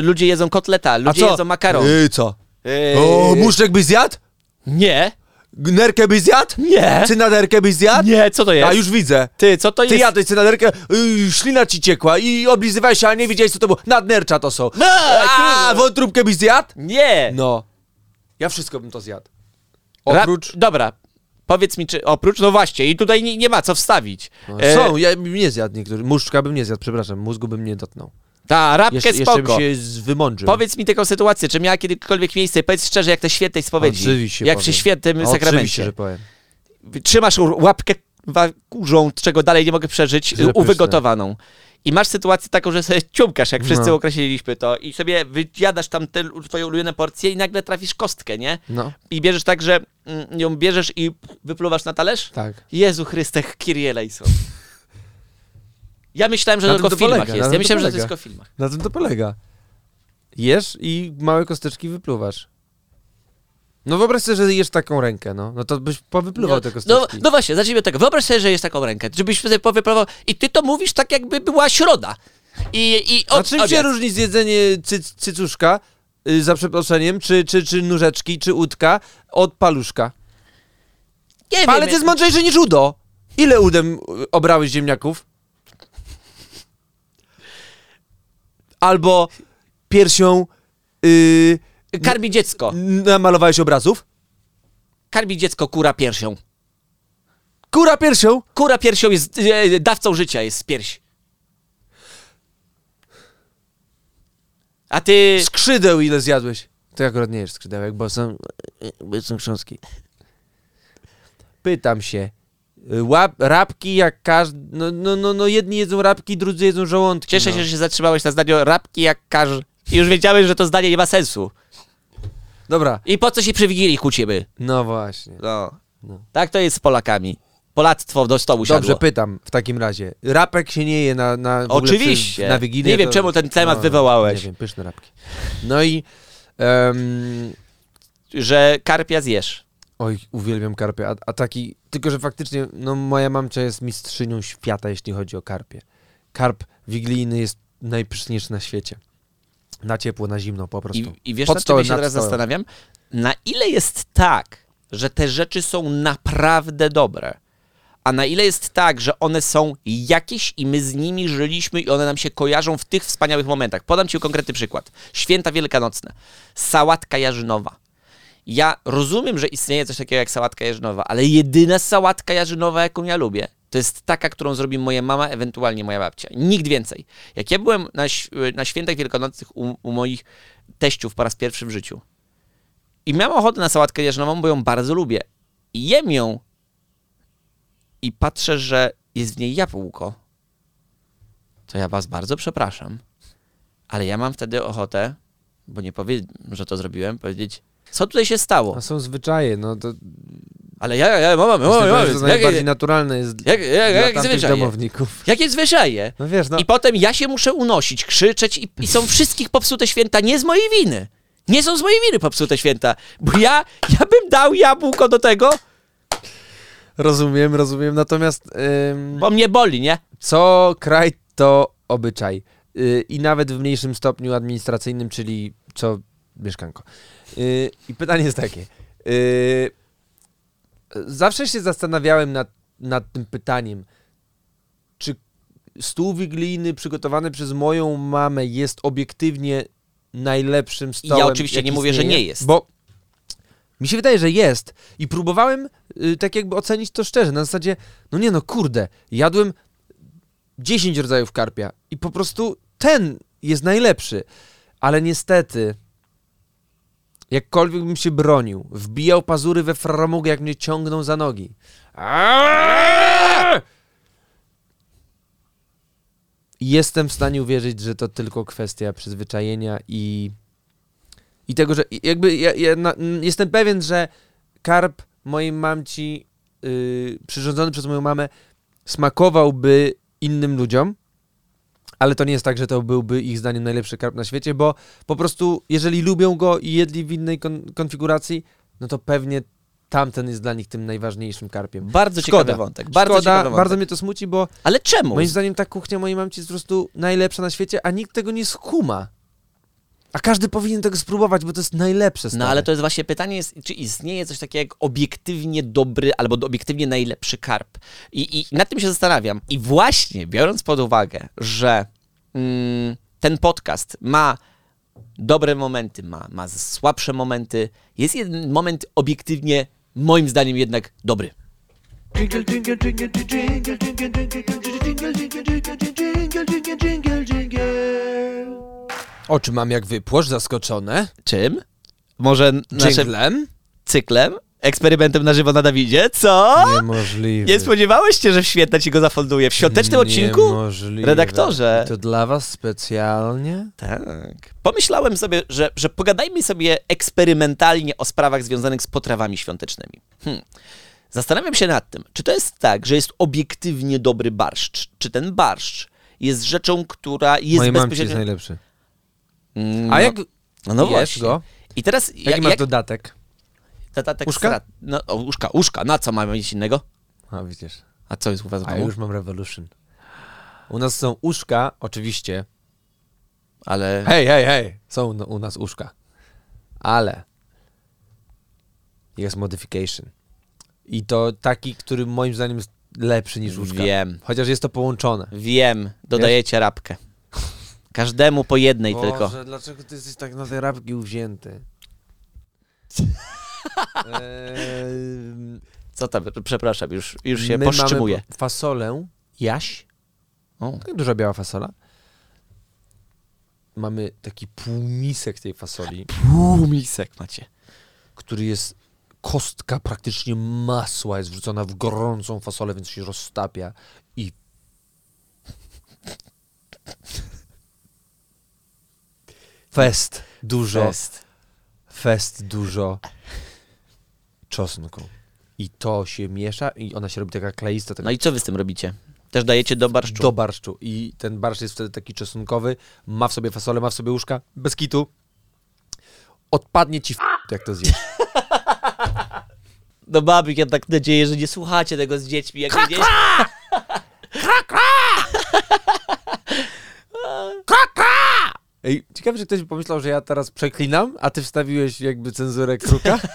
ludzie jedzą kotleta, ludzie jedzą makaron. Y, co? Yy, O, muszczek byś zjadł? Nie. Nerkę byś zjadł? Nie. Cynaderkę byś zjadł? Nie, co to jest? A już widzę. Ty, co to Ty jest? jadłeś cynaderkę, y, ślina ci ciekła i oblizywałeś się, a nie wiedziałeś co to było. Nadnercza to są. No, A, kurwa. wątróbkę byś zjadł? Nie. No. Ja wszystko bym to zjadł. Ra- Oprócz... Dobra. Powiedz mi, czy oprócz, no właśnie, i tutaj nie, nie ma co wstawić. No, E, Są, ja bym nie zjadł niektórych. Muszczka bym nie zjadł, przepraszam, mózgu bym nie dotknął. Ta, rapkę Jeszcze, jeszcze spoko. bym się wymądrzył. Powiedz mi taką sytuację, czy miała kiedykolwiek miejsce, powiedz szczerze, jak te świętej spowiedzi. Oczywiście jak powiem. przy świętym Oczywiście, sakramencie. że powiem. Trzymasz łapkę kurzą, czego dalej nie mogę przeżyć, y, uwygotowaną. I masz sytuację taką, że sobie ciumkasz, jak wszyscy No. określiliśmy to, i sobie wyjadasz tam te twoje ulubione porcje i nagle trafisz kostkę, nie? No, I bierzesz tak, że mm, ją bierzesz i wypluwasz na talerz? tak. Jezu Chryste, Kyrie eleison. Ja myślałem, że Na to tylko w filmach polega, jest. Ja to myślałem, że to tylko w filmach. Na tym to polega. Jesz i małe kosteczki wypluwasz. No wyobraź sobie, że jesz taką rękę, no. No to byś powypluwał No, te no, kosteczki. no właśnie, zacznijmy od tego. Wyobraź sobie, że jest taką rękę, żebyś sobie powypróbował i ty to mówisz tak, jakby była środa. I, i A od, czym się obiad. różni zjedzenie cy, cycuszka, y, za przeproszeniem, czy, czy, czy nóżeczki, czy łódka od paluszka? Nie Palec wiem, jest mądrzejszy niż udo. Ile udem y, obrałeś ziemniaków? Albo piersią y, karmi dziecko. namalowałeś obrazów? Karmi dziecko kura piersią. Kura piersią? Kura piersią jest e, dawcą życia, jest z piersi. A ty... Skrzydeł ile zjadłeś? To akurat nie jesz skrzydełek, bo są, bo są chrząstki. Pytam się. Łap, rapki jak każdy... No, no, no, no jedni jedzą rapki, drudzy jedzą żołądki. Cieszę no. się, że się zatrzymałeś na zdaniu rapki jak każ... I już wiedziałeś, że to zdanie nie ma sensu. Dobra. I po co się przy Wigilii kłócimy? No właśnie. No. No. Tak to jest z Polakami. Polactwo do stołu Dobrze, siadło. pytam w takim razie. Rapek się nie je na, na Oczywiście. Przy, na Wigilię. Nie wiem, to- czemu ten temat no, wywołałeś. Nie wiem, pyszne rapki. No i... em, Że karpia zjesz. Oj, uwielbiam karpie. A, a taki... Tylko, że faktycznie, no moja mamcia jest mistrzynią świata, jeśli chodzi o karpie. Karp wigilijny jest najpyszniejszy na świecie. Na ciepło, na zimno po prostu. I, i wiesz, Pod czym ja się teraz stołem. zastanawiam? Na ile jest tak, że te rzeczy są naprawdę dobre, a na ile jest tak, że one są jakieś i my z nimi żyliśmy i one nam się kojarzą w tych wspaniałych momentach. Podam Ci konkretny przykład. Święta Wielkanocne. Sałatka jarzynowa. Ja rozumiem, że istnieje coś takiego jak sałatka jarzynowa, ale jedyna sałatka jarzynowa, jaką ja lubię, to jest taka, którą zrobi moja mama, ewentualnie moja babcia. Nikt więcej. Jak ja byłem na, na świętach wielkanocnych u, u moich teściów po raz pierwszy w życiu i miałem ochotę na sałatkę jarzynową, bo ją bardzo lubię. I jem ją i patrzę, że jest w niej jabłko. To ja was bardzo przepraszam, ale ja mam wtedy ochotę, bo nie powiem, że to zrobiłem, powiedzieć, co tutaj się stało? A są zwyczaje, no to... Ale ja, ja, mama, mama, mama, to najbardziej jak, naturalne jest jak, jak, dla jak zwyczaje? domowników. Jakie zwyczaje? No wiesz, no... I potem ja się muszę unosić, krzyczeć i, i są wszystkich popsute święta nie z mojej winy. Nie są z mojej winy popsute święta, bo ja, ja bym dał jabłko do tego, Rozumiem, rozumiem, natomiast ym, bo mnie boli, nie? co kraj to obyczaj. Y, I nawet w mniejszym stopniu administracyjnym, czyli co mieszkanko. I pytanie jest takie. y, zawsze się zastanawiałem nad, nad tym pytaniem, czy stół wigilijny przygotowany przez moją mamę jest obiektywnie najlepszym stołem. Ja oczywiście nie mówię, że istnieje? nie jest. Bo mi się wydaje, że jest. I próbowałem y, tak jakby ocenić to szczerze. Na zasadzie, no nie no, kurde, jadłem 10 rodzajów karpia i po prostu ten jest najlepszy. Ale niestety, jakkolwiek bym się bronił, wbijał pazury we framugę, jak mnie ciągną za nogi. Jestem w stanie uwierzyć, że to tylko kwestia przyzwyczajenia i, i tego, że jakby ja, ja na, jestem pewien, że karp mojej mamci yy, przyrządzony przez moją mamę smakowałby innym ludziom, ale to nie jest tak, że to byłby ich zdaniem najlepszy karp na świecie, bo po prostu jeżeli lubią go i jedli w innej kon- konfiguracji, no to pewnie tamten jest dla nich tym najważniejszym karpiem. Bardzo Szkoda. ciekawy wątek. Bardzo Szkoda, ciekawy wątek. bardzo mnie to smuci, bo Ale czemu? moim zdaniem ta kuchnia mojej mamci jest po prostu najlepsza na świecie, a nikt tego nie skuma. A każdy powinien tego spróbować, bo to jest najlepsze. Stary. No ale to jest właśnie pytanie, jest, czy istnieje coś takiego jak obiektywnie dobry albo obiektywnie najlepszy karp. I, I nad tym się zastanawiam. I właśnie biorąc pod uwagę, że mm, ten podcast ma dobre momenty, ma, ma słabsze momenty, jest jeden moment obiektywnie, moim zdaniem jednak dobry. Jingle, jingle, jingle, jingle, jingle, jingle, jingle, jingle, jingle, jingle, jingle, jingle, jingle. Oczy mam jak wypłosz, zaskoczone. Czym? Może naszym Dżinglem? cyklem? Eksperymentem na żywo na Dawidzie? Co? Niemożliwe. Nie spodziewałeś się, że w świetne ci go zafolduję? W świątecznym odcinku? Niemożliwe. Redaktorze. To dla was specjalnie? Tak. Pomyślałem sobie, że, że pogadajmy sobie eksperymentalnie o sprawach związanych z potrawami świątecznymi. Hmm. Zastanawiam się nad tym, czy to jest tak, że jest obiektywnie dobry barszcz, czy ten barszcz jest rzeczą, która jest Mojej mamci jest bezpośrednio... najlepszy. Mm, A jak No, no jesz właśnie. go? I teraz Jaki jak, masz jak dodatek? dodatek Uszka? strat- No, o, uszka, uszka. Na co mamy mieć innego? A widzisz. A co jest u was w A ja domu? już mam Revolution. U nas są uszka, oczywiście. Ale... Hej, hej, hej! Są no, u nas uszka. Ale jest modification. I to taki, który moim zdaniem jest lepszy niż uszka. Wiem. Chociaż jest to połączone. Wiem, dodajecie rabkę. Każdemu po jednej tylko. dlaczego ty jesteś tak na te rabki uwzięty? Eee, Co tam, przepraszam, już, już się my powstrzymuję. Mamy fasolę, jaś, O, tak duża biała fasola. Mamy taki półmisek tej fasoli, półmisek macie. który jest kostka praktycznie masła, jest wrzucona w gorącą fasolę, więc się roztapia i fest dużo, Fest. fest dużo czosnku. I to się miesza i ona się robi taka kleista, taka No i co wy z tym robicie? Też dajecie do barszczu? do barszczu. I ten barszcz jest wtedy taki czosnkowy, ma w sobie fasolę, ma w sobie łóżka, bez kitu. Odpadnie ci w jak to zjesz. No babik, ja tak nadzieję, że nie słuchacie tego z dziećmi. Jak gdzieś... Ej, ciekawe, że ktoś by pomyślał, że ja teraz przeklinam, a ty wstawiłeś jakby cenzurę kruka.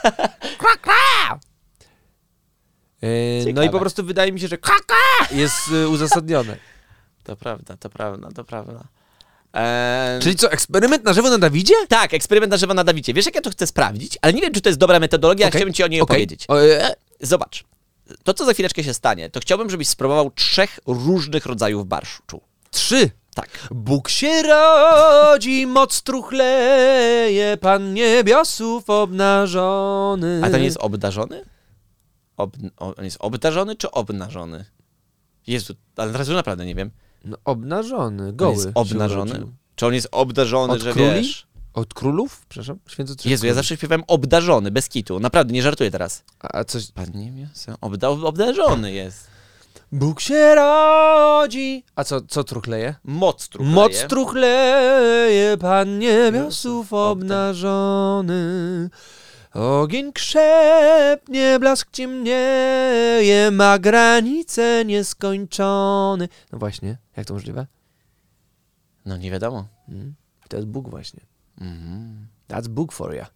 E, no i po prostu wydaje mi się, że kaka jest e, uzasadnione. To prawda, to prawda, to prawda. Eee... Czyli co, eksperyment na żywo na Dawidzie? Tak, eksperyment na żywo na Dawidzie. Wiesz, jak ja to chcę sprawdzić, ale nie wiem, czy to jest dobra metodologia, Okej, chciałbym ci o niej okej. opowiedzieć. O, e, Zobacz, to co za chwileczkę się stanie, to chciałbym, żebyś spróbował trzech różnych rodzajów barszczu. Trzy. Tak. Bóg się rodzi, moc truchleje, Pan niebiosów obnażony. A to nie jest obdarzony? Ob... On jest obdarzony czy obnażony? Jezu, ale teraz już naprawdę nie wiem. No, obnażony, On goły. jest się obnażony? Czy on jest obdarzony, Od że króli? wiesz? Od królów? Przepraszam, trzech Jezu, ja zawsze śpiewałem obdarzony, bez kitu. Naprawdę, nie żartuję teraz. A, a coś... Pan nie obda... obdarzony jest. Bóg się rodzi... A co, co truchleje? Moc truchleje. Moc truchleje, Pan niebiosów obnażony. Ogień krzepnie, blask ciemnieje, ma granice nieskończony. No właśnie, jak to możliwe? No nie wiadomo. Mm. To jest Bóg właśnie. Mhm. That's Bóg for ya.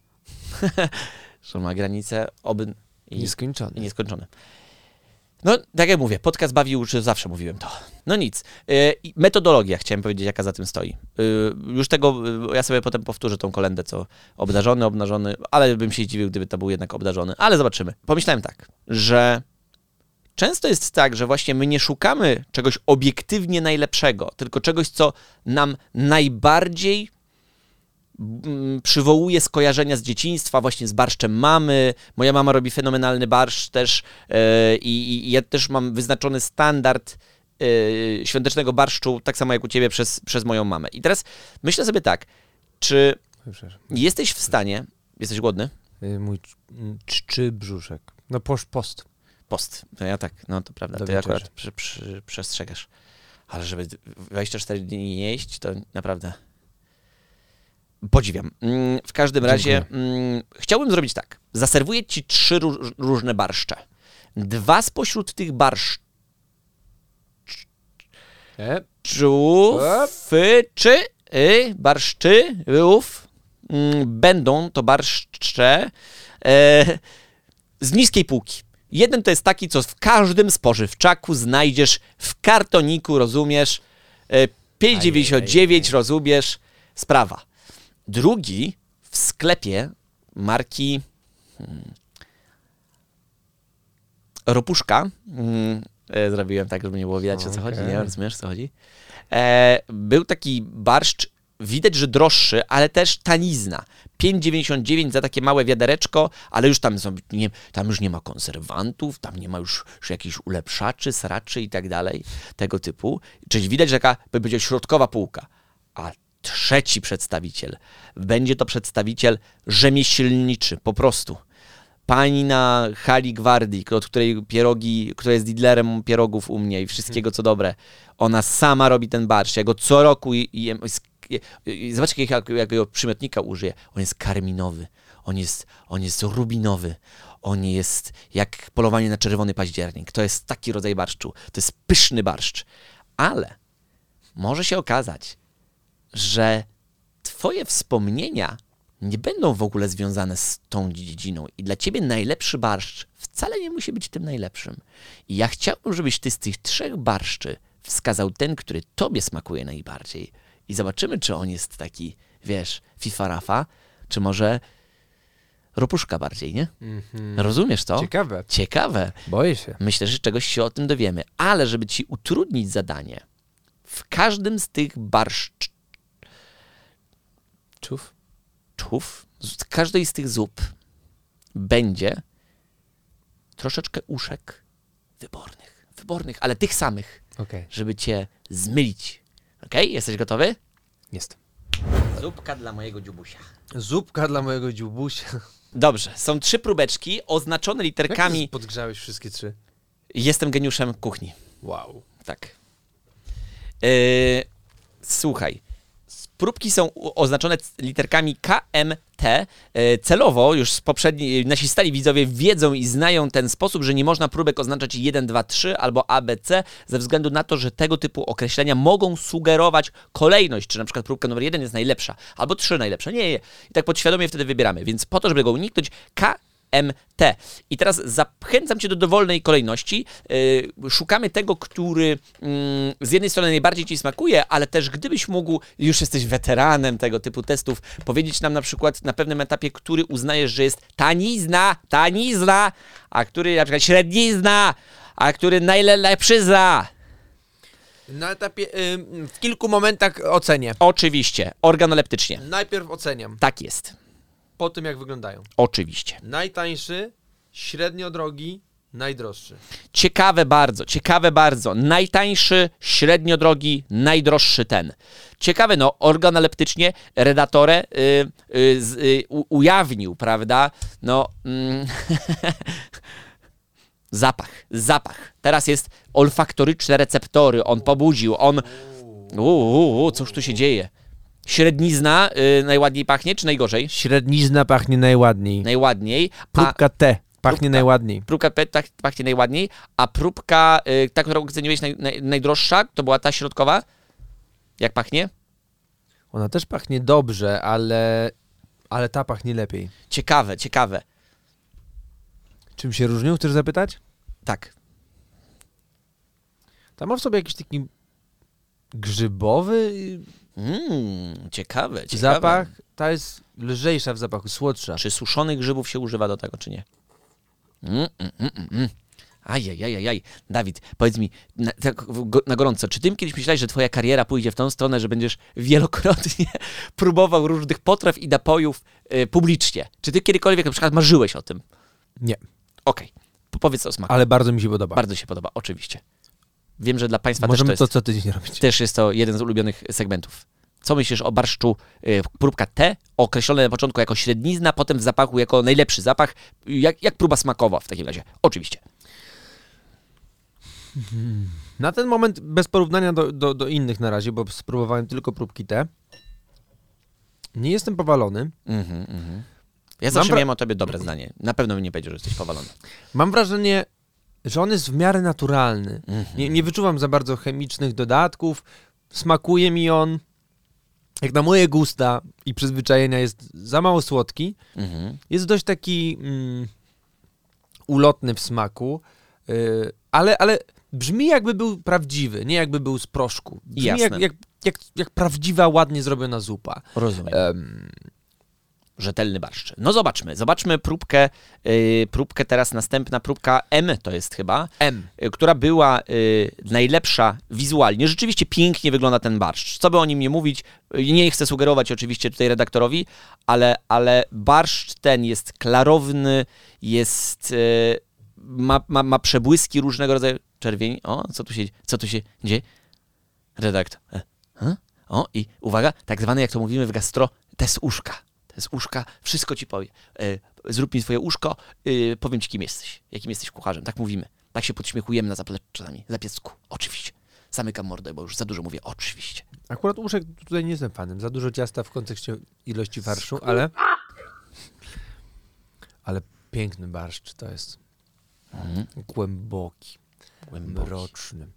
że ma granice oby i, Nieskończony. i nieskończone. No, tak jak mówię, podcast bawi uczy, zawsze mówiłem to. No nic. I metodologia, chciałem powiedzieć, jaka za tym stoi. Yy, już tego, yy, ja sobie potem powtórzę tą kolendę, co obdarzony, obnażony, ale bym się zdziwił, gdyby to był jednak obdarzony, ale zobaczymy. Pomyślałem tak, że często jest tak, że właśnie my nie szukamy czegoś obiektywnie najlepszego, tylko czegoś, co nam najbardziej przywołuje skojarzenia z dzieciństwa, właśnie z barszczem mamy. Moja mama robi fenomenalny barszcz też e, i, i ja też mam wyznaczony standard e, świątecznego barszczu, tak samo jak u ciebie przez, przez moją mamę. I teraz myślę sobie tak, czy jesteś w stanie, jesteś głodny? Y, Mój cz- czczy brzuszek. No posz, post. Post. To ja tak, no to prawda, Do to ja wieczerzy. akurat przy, przy, przestrzegasz. Ale żeby 24 dni nie jeść, to naprawdę podziwiam. Mm, W każdym razie mm, chciałbym zrobić tak. Zaserwuję ci trzy róż, różne barszcze. Dwa spośród tych barszczów E? czy y, barszczów mm, będą to barszcze e, z niskiej półki. Jeden to jest taki, co w każdym spożywczaku znajdziesz w kartoniku, rozumiesz? E, 5,99 rozumiesz? Sprawa. Drugi w sklepie marki hmm, Ropuszka. Mm, e, zrobiłem tak, żeby nie było widać o co chodzi, nie? Rozumiesz, co chodzi? E, był taki barszcz, widać, że droższy, ale też tanizna. 5,99 za takie małe wiadereczko, ale już tam, są, nie, tam już nie ma konserwantów, tam nie ma już, już jakichś ulepszaczy, sraczy i tak dalej, tego typu. Czyli widać, że taka, by powiedział, środkowa półka. Trzeci przedstawiciel, będzie to przedstawiciel rzemieślniczy, po prostu pani na hali gwardii, od której pierogi, która jest dealerem pierogów u mnie i wszystkiego co dobre, ona sama robi ten barszcz. Ja go co roku jem- zobaczcie jak, jakiego przymiotnika użyję. On jest karminowy, on jest, on jest rubinowy, on jest jak polowanie na czerwony październik. To jest taki rodzaj barszczu. To jest pyszny barszcz. Ale może się okazać, że twoje wspomnienia nie będą w ogóle związane z tą dziedziną i dla ciebie najlepszy barszcz wcale nie musi być tym najlepszym. I ja chciałbym, żebyś ty z tych trzech barszczy wskazał ten, który tobie smakuje najbardziej i zobaczymy, czy on jest taki, wiesz, fifa-rafa, czy może ropuszka bardziej, nie? Rozumiesz to? Ciekawe. Ciekawe. Boję się. Myślę, że czegoś się o tym dowiemy. Ale żeby ci utrudnić zadanie, w każdym z tych barszczów, Czów? z każdej z tych zup będzie troszeczkę uszek wybornych. Wybornych, ale tych samych, Okej. żeby cię zmylić. Okej? Jesteś gotowy? Jestem. Zupka dla mojego dziubusia. Zupka dla mojego dziubusia. Dobrze, są trzy próbeczki oznaczone Jak literkami. podgrzałeś wszystkie trzy? Jestem geniuszem kuchni. Wow. Tak. Yy, słuchaj. Próbki są oznaczone literkami KMT. Yy, celowo już z poprzedniej, nasi stali widzowie wiedzą i znają ten sposób, że nie można próbek oznaczać 1, 2, 3 albo ABC ze względu na to, że tego typu określenia mogą sugerować kolejność, czy na przykład próbka numer 1 jest najlepsza, albo 3 najlepsza. Nie, nie. I tak podświadomie wtedy wybieramy. Więc po to, żeby go uniknąć, K MT. I teraz zachęcam Cię do dowolnej kolejności. Yy, szukamy tego, który mm, z jednej strony najbardziej Ci smakuje, ale też gdybyś mógł, już jesteś weteranem tego typu testów, powiedzieć nam na przykład na pewnym etapie, który uznajesz, że jest tanizna, tanizna, a który na przykład średnizna, a który najlepszy za. Na etapie, ym, w kilku momentach ocenię. Oczywiście, organoleptycznie. Najpierw oceniam, Tak jest. Po tym jak wyglądają. Oczywiście. Najtańszy, średnio drogi, najdroższy. Ciekawe bardzo, ciekawe bardzo. Najtańszy, średnio drogi, najdroższy ten. Ciekawe, no, organoleptycznie Redatore y, y, ujawnił, prawda? No. Mm, zapach, zapach. Teraz jest olfaktoryczne receptory. On pobudził, on. Uuu, cóż tu się dzieje? Średnizna y, najładniej pachnie, czy najgorzej? Średnizna pachnie najładniej. Najładniej. A, Próbka T pachnie Próbka. najładniej. Próbka PET tak, pachnie najładniej, a próbka, y, ta, którą ceniłeś naj, naj, najdroższa, to była ta środkowa? Jak pachnie? Ona też pachnie dobrze, ale, Ale ta pachnie lepiej. Ciekawe, ciekawe. Czym się różnią, chcesz zapytać? Tak. Ta ma w sobie jakiś taki grzybowy Mm, ciekawe, ciekawe. zapach. Ta jest lżejsza w zapachu, słodsza. Czy suszonych grzybów się używa do tego, czy nie? Mm, mm, mm, mm, mm. Ajajajajaj. Dawid, powiedz mi na, tak na gorąco, czy ty kiedyś myślałeś, że twoja kariera pójdzie w tą stronę, że będziesz wielokrotnie próbował różnych potraw i napojów y, publicznie? Czy ty kiedykolwiek na przykład marzyłeś o tym? Nie, Okej, Po- powiedz o smaku. ale bardzo mi się podoba. Bardzo się podoba, oczywiście. Wiem, że dla państwa Możemy też to to jest, co tydzień robić. też jest to jeden z ulubionych segmentów. Co myślisz o barszczu y, próbka T, określone na początku jako średnizna, potem w zapachu jako najlepszy zapach? Jak, jak próba smakowa w takim razie? Oczywiście. Na ten moment bez porównania do, do, do innych na razie, bo spróbowałem tylko próbki te. Nie jestem powalony. Mhm, mhm. Ja zawsze miałem o tobie dobre zdanie. Na pewno bym nie powiedział, że jesteś powalony. Mam wrażenie, że on jest w miarę naturalny. Mhm. Nie, nie wyczuwam za bardzo chemicznych dodatków. Smakuje mi on, jak na moje gusta i przyzwyczajenia, jest za mało słodki. Mhm. Jest dość taki mm, ulotny w smaku, yy, ale, ale brzmi jakby był prawdziwy, nie jakby był z proszku. Brzmi Jasne. jak, jak, jak, jak prawdziwa, ładnie zrobiona zupa. Rozumiem. Em, Rzetelny barszcz. No zobaczmy. Zobaczmy próbkę, y, próbkę teraz następna, próbka M to jest chyba, M. y, która była y, najlepsza wizualnie. Rzeczywiście pięknie wygląda ten barszcz. Co by o nim nie mówić, y, nie chcę sugerować oczywiście tutaj redaktorowi, ale, ale barszcz ten jest klarowny, jest, y, ma, ma, ma przebłyski różnego rodzaju. Czerwień, o, co tu się, co tu się dzieje? Redaktor. E, e? O, i uwaga, tak zwany, jak to mówimy w gastro, test Test uszka, wszystko ci powie. E, zrób mi swoje uszko, e, powiem ci, kim jesteś. Jakim jesteś kucharzem. Tak mówimy. Tak się podśmiechujemy na zapleczu czasami. Zapiecku. Oczywiście. Zamykam mordę, bo już za dużo mówię. Oczywiście. Akurat uszek tutaj nie jestem fanem. Za dużo ciasta w kontekście ilości farszu, ale... Ale piękny barszcz to jest. Mhm. Głęboki, Głęboki. mroczny.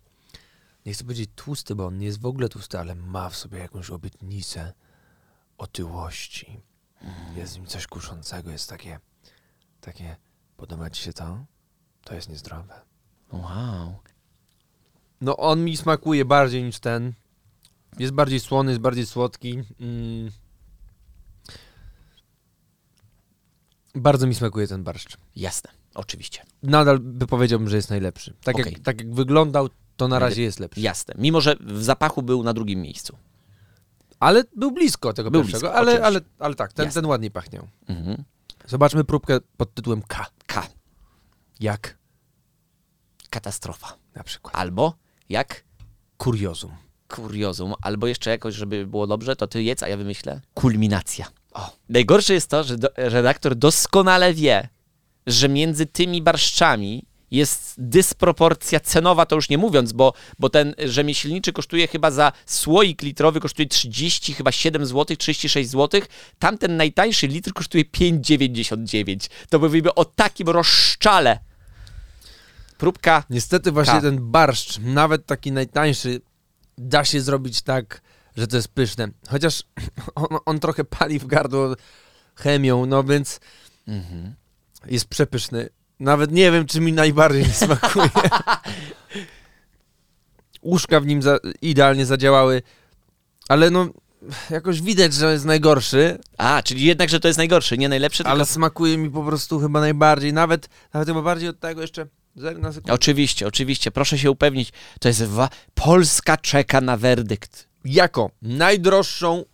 Nie chcę powiedzieć tłusty, bo on nie jest w ogóle tłusty, ale ma w sobie jakąś obietnicę otyłości. Jest w nim coś kuszącego, jest takie, takie, podoba ci się to? To jest niezdrowe. Wow. No on mi smakuje bardziej niż ten. Jest bardziej słony, jest bardziej słodki. Mm. Bardzo mi smakuje ten barszcz. Jasne. Oczywiście. Nadal by powiedziałbym, że jest najlepszy. Tak, Okej. jak, tak jak wyglądał, to na razie jest lepszy. Jasne. Mimo, że w zapachu był na drugim miejscu. Ale był blisko tego Był pierwszego, blisko, ale, ale, ale tak, ten, Jasne. ten ładniej pachniał. Mhm. Zobaczmy próbkę pod tytułem K. K. Jak Katastrofa. na przykład. Albo jak Kuriozum. kuriozum, albo jeszcze jakoś, żeby było dobrze, to ty jedz, a ja wymyślę. Kulminacja. O. Najgorsze jest to, że do, redaktor doskonale wie, że między tymi barszczami jest dysproporcja cenowa, to już nie mówiąc, bo, bo ten rzemieślniczy kosztuje chyba za słoik litrowy kosztuje 30, chyba 7 zł, 36 zł. Tamten najtańszy litr kosztuje 5,99. To mówimy o takim rozszczale. Próbka Niestety właśnie K. ten barszcz, nawet taki najtańszy, da się zrobić tak, że to jest pyszne. Chociaż on, on trochę pali w gardło chemią, no więc Mhm. jest przepyszny. Nawet nie wiem, czy mi najbardziej nie smakuje. Uszka w nim za, idealnie zadziałały, ale no jakoś widać, że jest najgorszy, A, czyli jednak, że to jest najgorszy, nie najlepszy, tylko... ale smakuje mi po prostu chyba najbardziej. Nawet, nawet chyba bardziej od tego jeszcze. Zerk na sekundę. Oczywiście, oczywiście, proszę się upewnić, to jest wa- Polska czeka na werdykt. Jako najdroższą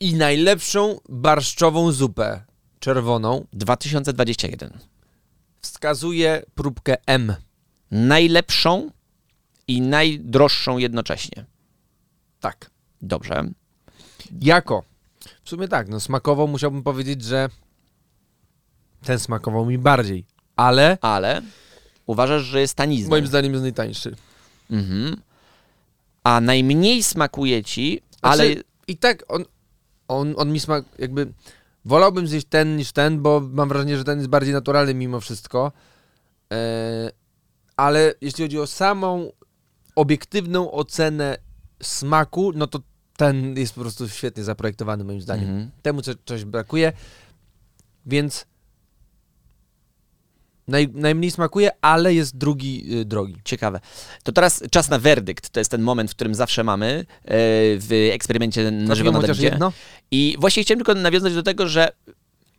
i najlepszą barszczową zupę czerwoną 2021. wskazuje próbkę M. Najlepszą i najdroższą jednocześnie. Tak. Dobrze. Jako. W sumie tak, no smakowo musiałbym powiedzieć, że ten smakował mi bardziej, ale Ale uważasz, że jest tanizną. moim zdaniem jest najtańszy. Mhm. A najmniej smakuje ci, ale... Znaczy, I tak on, on, on mi smak jakby... Wolałbym zjeść ten niż ten, bo mam wrażenie, że ten jest bardziej naturalny mimo wszystko. E, ale jeśli chodzi o samą obiektywną ocenę smaku, no to ten jest po prostu świetnie zaprojektowany moim zdaniem. Mhm. Temu co, coś brakuje, więc naj, najmniej smakuje, ale jest drugi y, drogi. Ciekawe. To teraz czas na werdykt. To jest ten moment, w którym zawsze mamy e, w eksperymencie na żywo na jedno? I właśnie chciałem tylko nawiązać do tego, że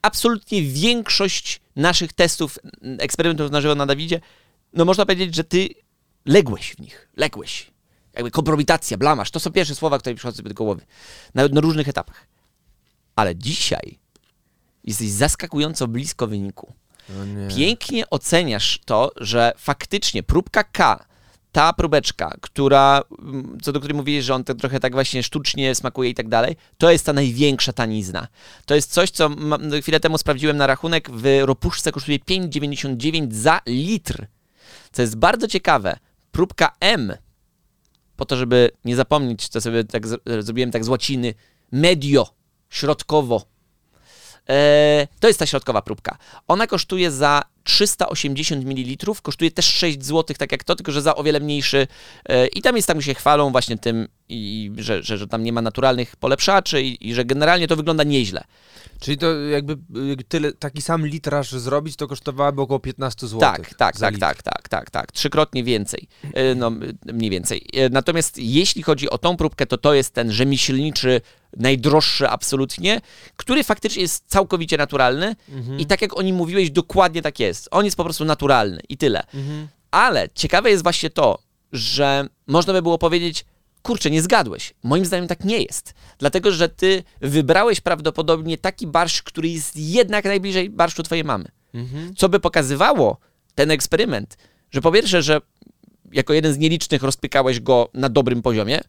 absolutnie większość naszych testów, eksperymentów na żywo na Dawidzie, no można powiedzieć, że ty ległeś w nich. Ległeś. Jakby kompromitacja, blamasz. To są pierwsze słowa, które mi przychodzą sobie do głowy. Na, na różnych etapach. Ale dzisiaj jesteś zaskakująco blisko wyniku. No nie. Pięknie oceniasz to, że faktycznie próbka K, ta próbeczka, która, mm, co do której mówiłeś, że on to trochę tak właśnie sztucznie smakuje i tak dalej, to jest ta największa tanizna. To jest coś, co ma- chwilę temu sprawdziłem na rachunek, w ropuszce kosztuje 5,99 za litr. Co jest bardzo ciekawe. Próbka M, po to, żeby nie zapomnieć, co sobie tak zrobiłem tak z łaciny, medio, środkowo, to jest ta środkowa próbka. Ona kosztuje za 380 ml, kosztuje też 6 zł, tak jak to, tylko że za o wiele mniejszy. E, I tam jest, tam się chwalą właśnie tym, i, że, że, że tam nie ma naturalnych polepszaczy i, i że generalnie to wygląda nieźle. Czyli to jakby tyle, taki sam litraż zrobić, to kosztowałoby około 15 zł. Tak, tak, tak, litr. tak, tak, tak, tak. Trzykrotnie więcej. E, No, mniej więcej. E, Natomiast jeśli chodzi o tą próbkę, to to jest ten rzemieślniczy, najdroższy absolutnie, który faktycznie jest całkowicie naturalny Mhm. i tak jak o nim mówiłeś, dokładnie tak jest. On jest po prostu naturalny i tyle. Mhm. Ale ciekawe jest właśnie to, że można by było powiedzieć, kurczę, nie zgadłeś. Moim zdaniem tak nie jest. Dlatego, że ty wybrałeś prawdopodobnie taki barszcz, który jest jednak najbliżej barszczu twojej mamy. Mhm. Co by pokazywało ten eksperyment, że po pierwsze, że jako jeden z nielicznych rozpykałeś go na dobrym poziomie,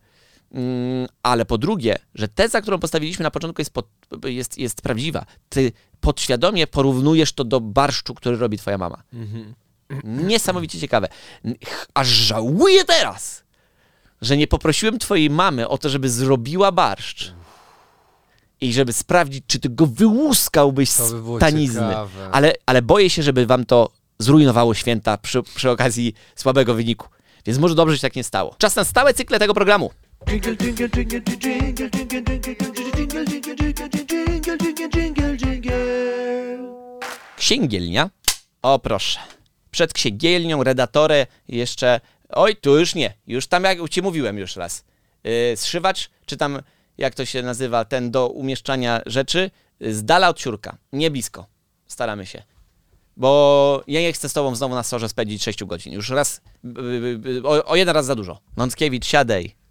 ale po drugie, że teza, którą postawiliśmy na początku jest, pod, jest, jest prawdziwa. Ty podświadomie porównujesz to do barszczu, który robi twoja mama. Mhm. Niesamowicie ciekawe. Aż żałuję teraz, że nie poprosiłem twojej mamy o to, żeby zrobiła barszcz. I żeby sprawdzić, czy ty go wyłuskałbyś To by z tanizny. ciekawe. Ale, ale boję się, żeby wam to zrujnowało święta przy, przy okazji słabego wyniku. Więc może dobrze, się tak nie stało. Czas na stałe cykle tego programu. Jingle, jingle. Księgielnia. O proszę. Przed księgielnią, redatorę jeszcze... Oj, tu już nie. Już tam, jak ci mówiłem już raz. Yy, zszywacz, czy tam, jak to się nazywa, ten do umieszczania rzeczy, yy, z dala od siurka. Nie blisko. Staramy się. Bo ja nie chcę z tobą znowu na sorze spędzić 6 godzin. Już raz, yy, yy, o, o jeden raz za dużo. Nąckiewicz, siadaj.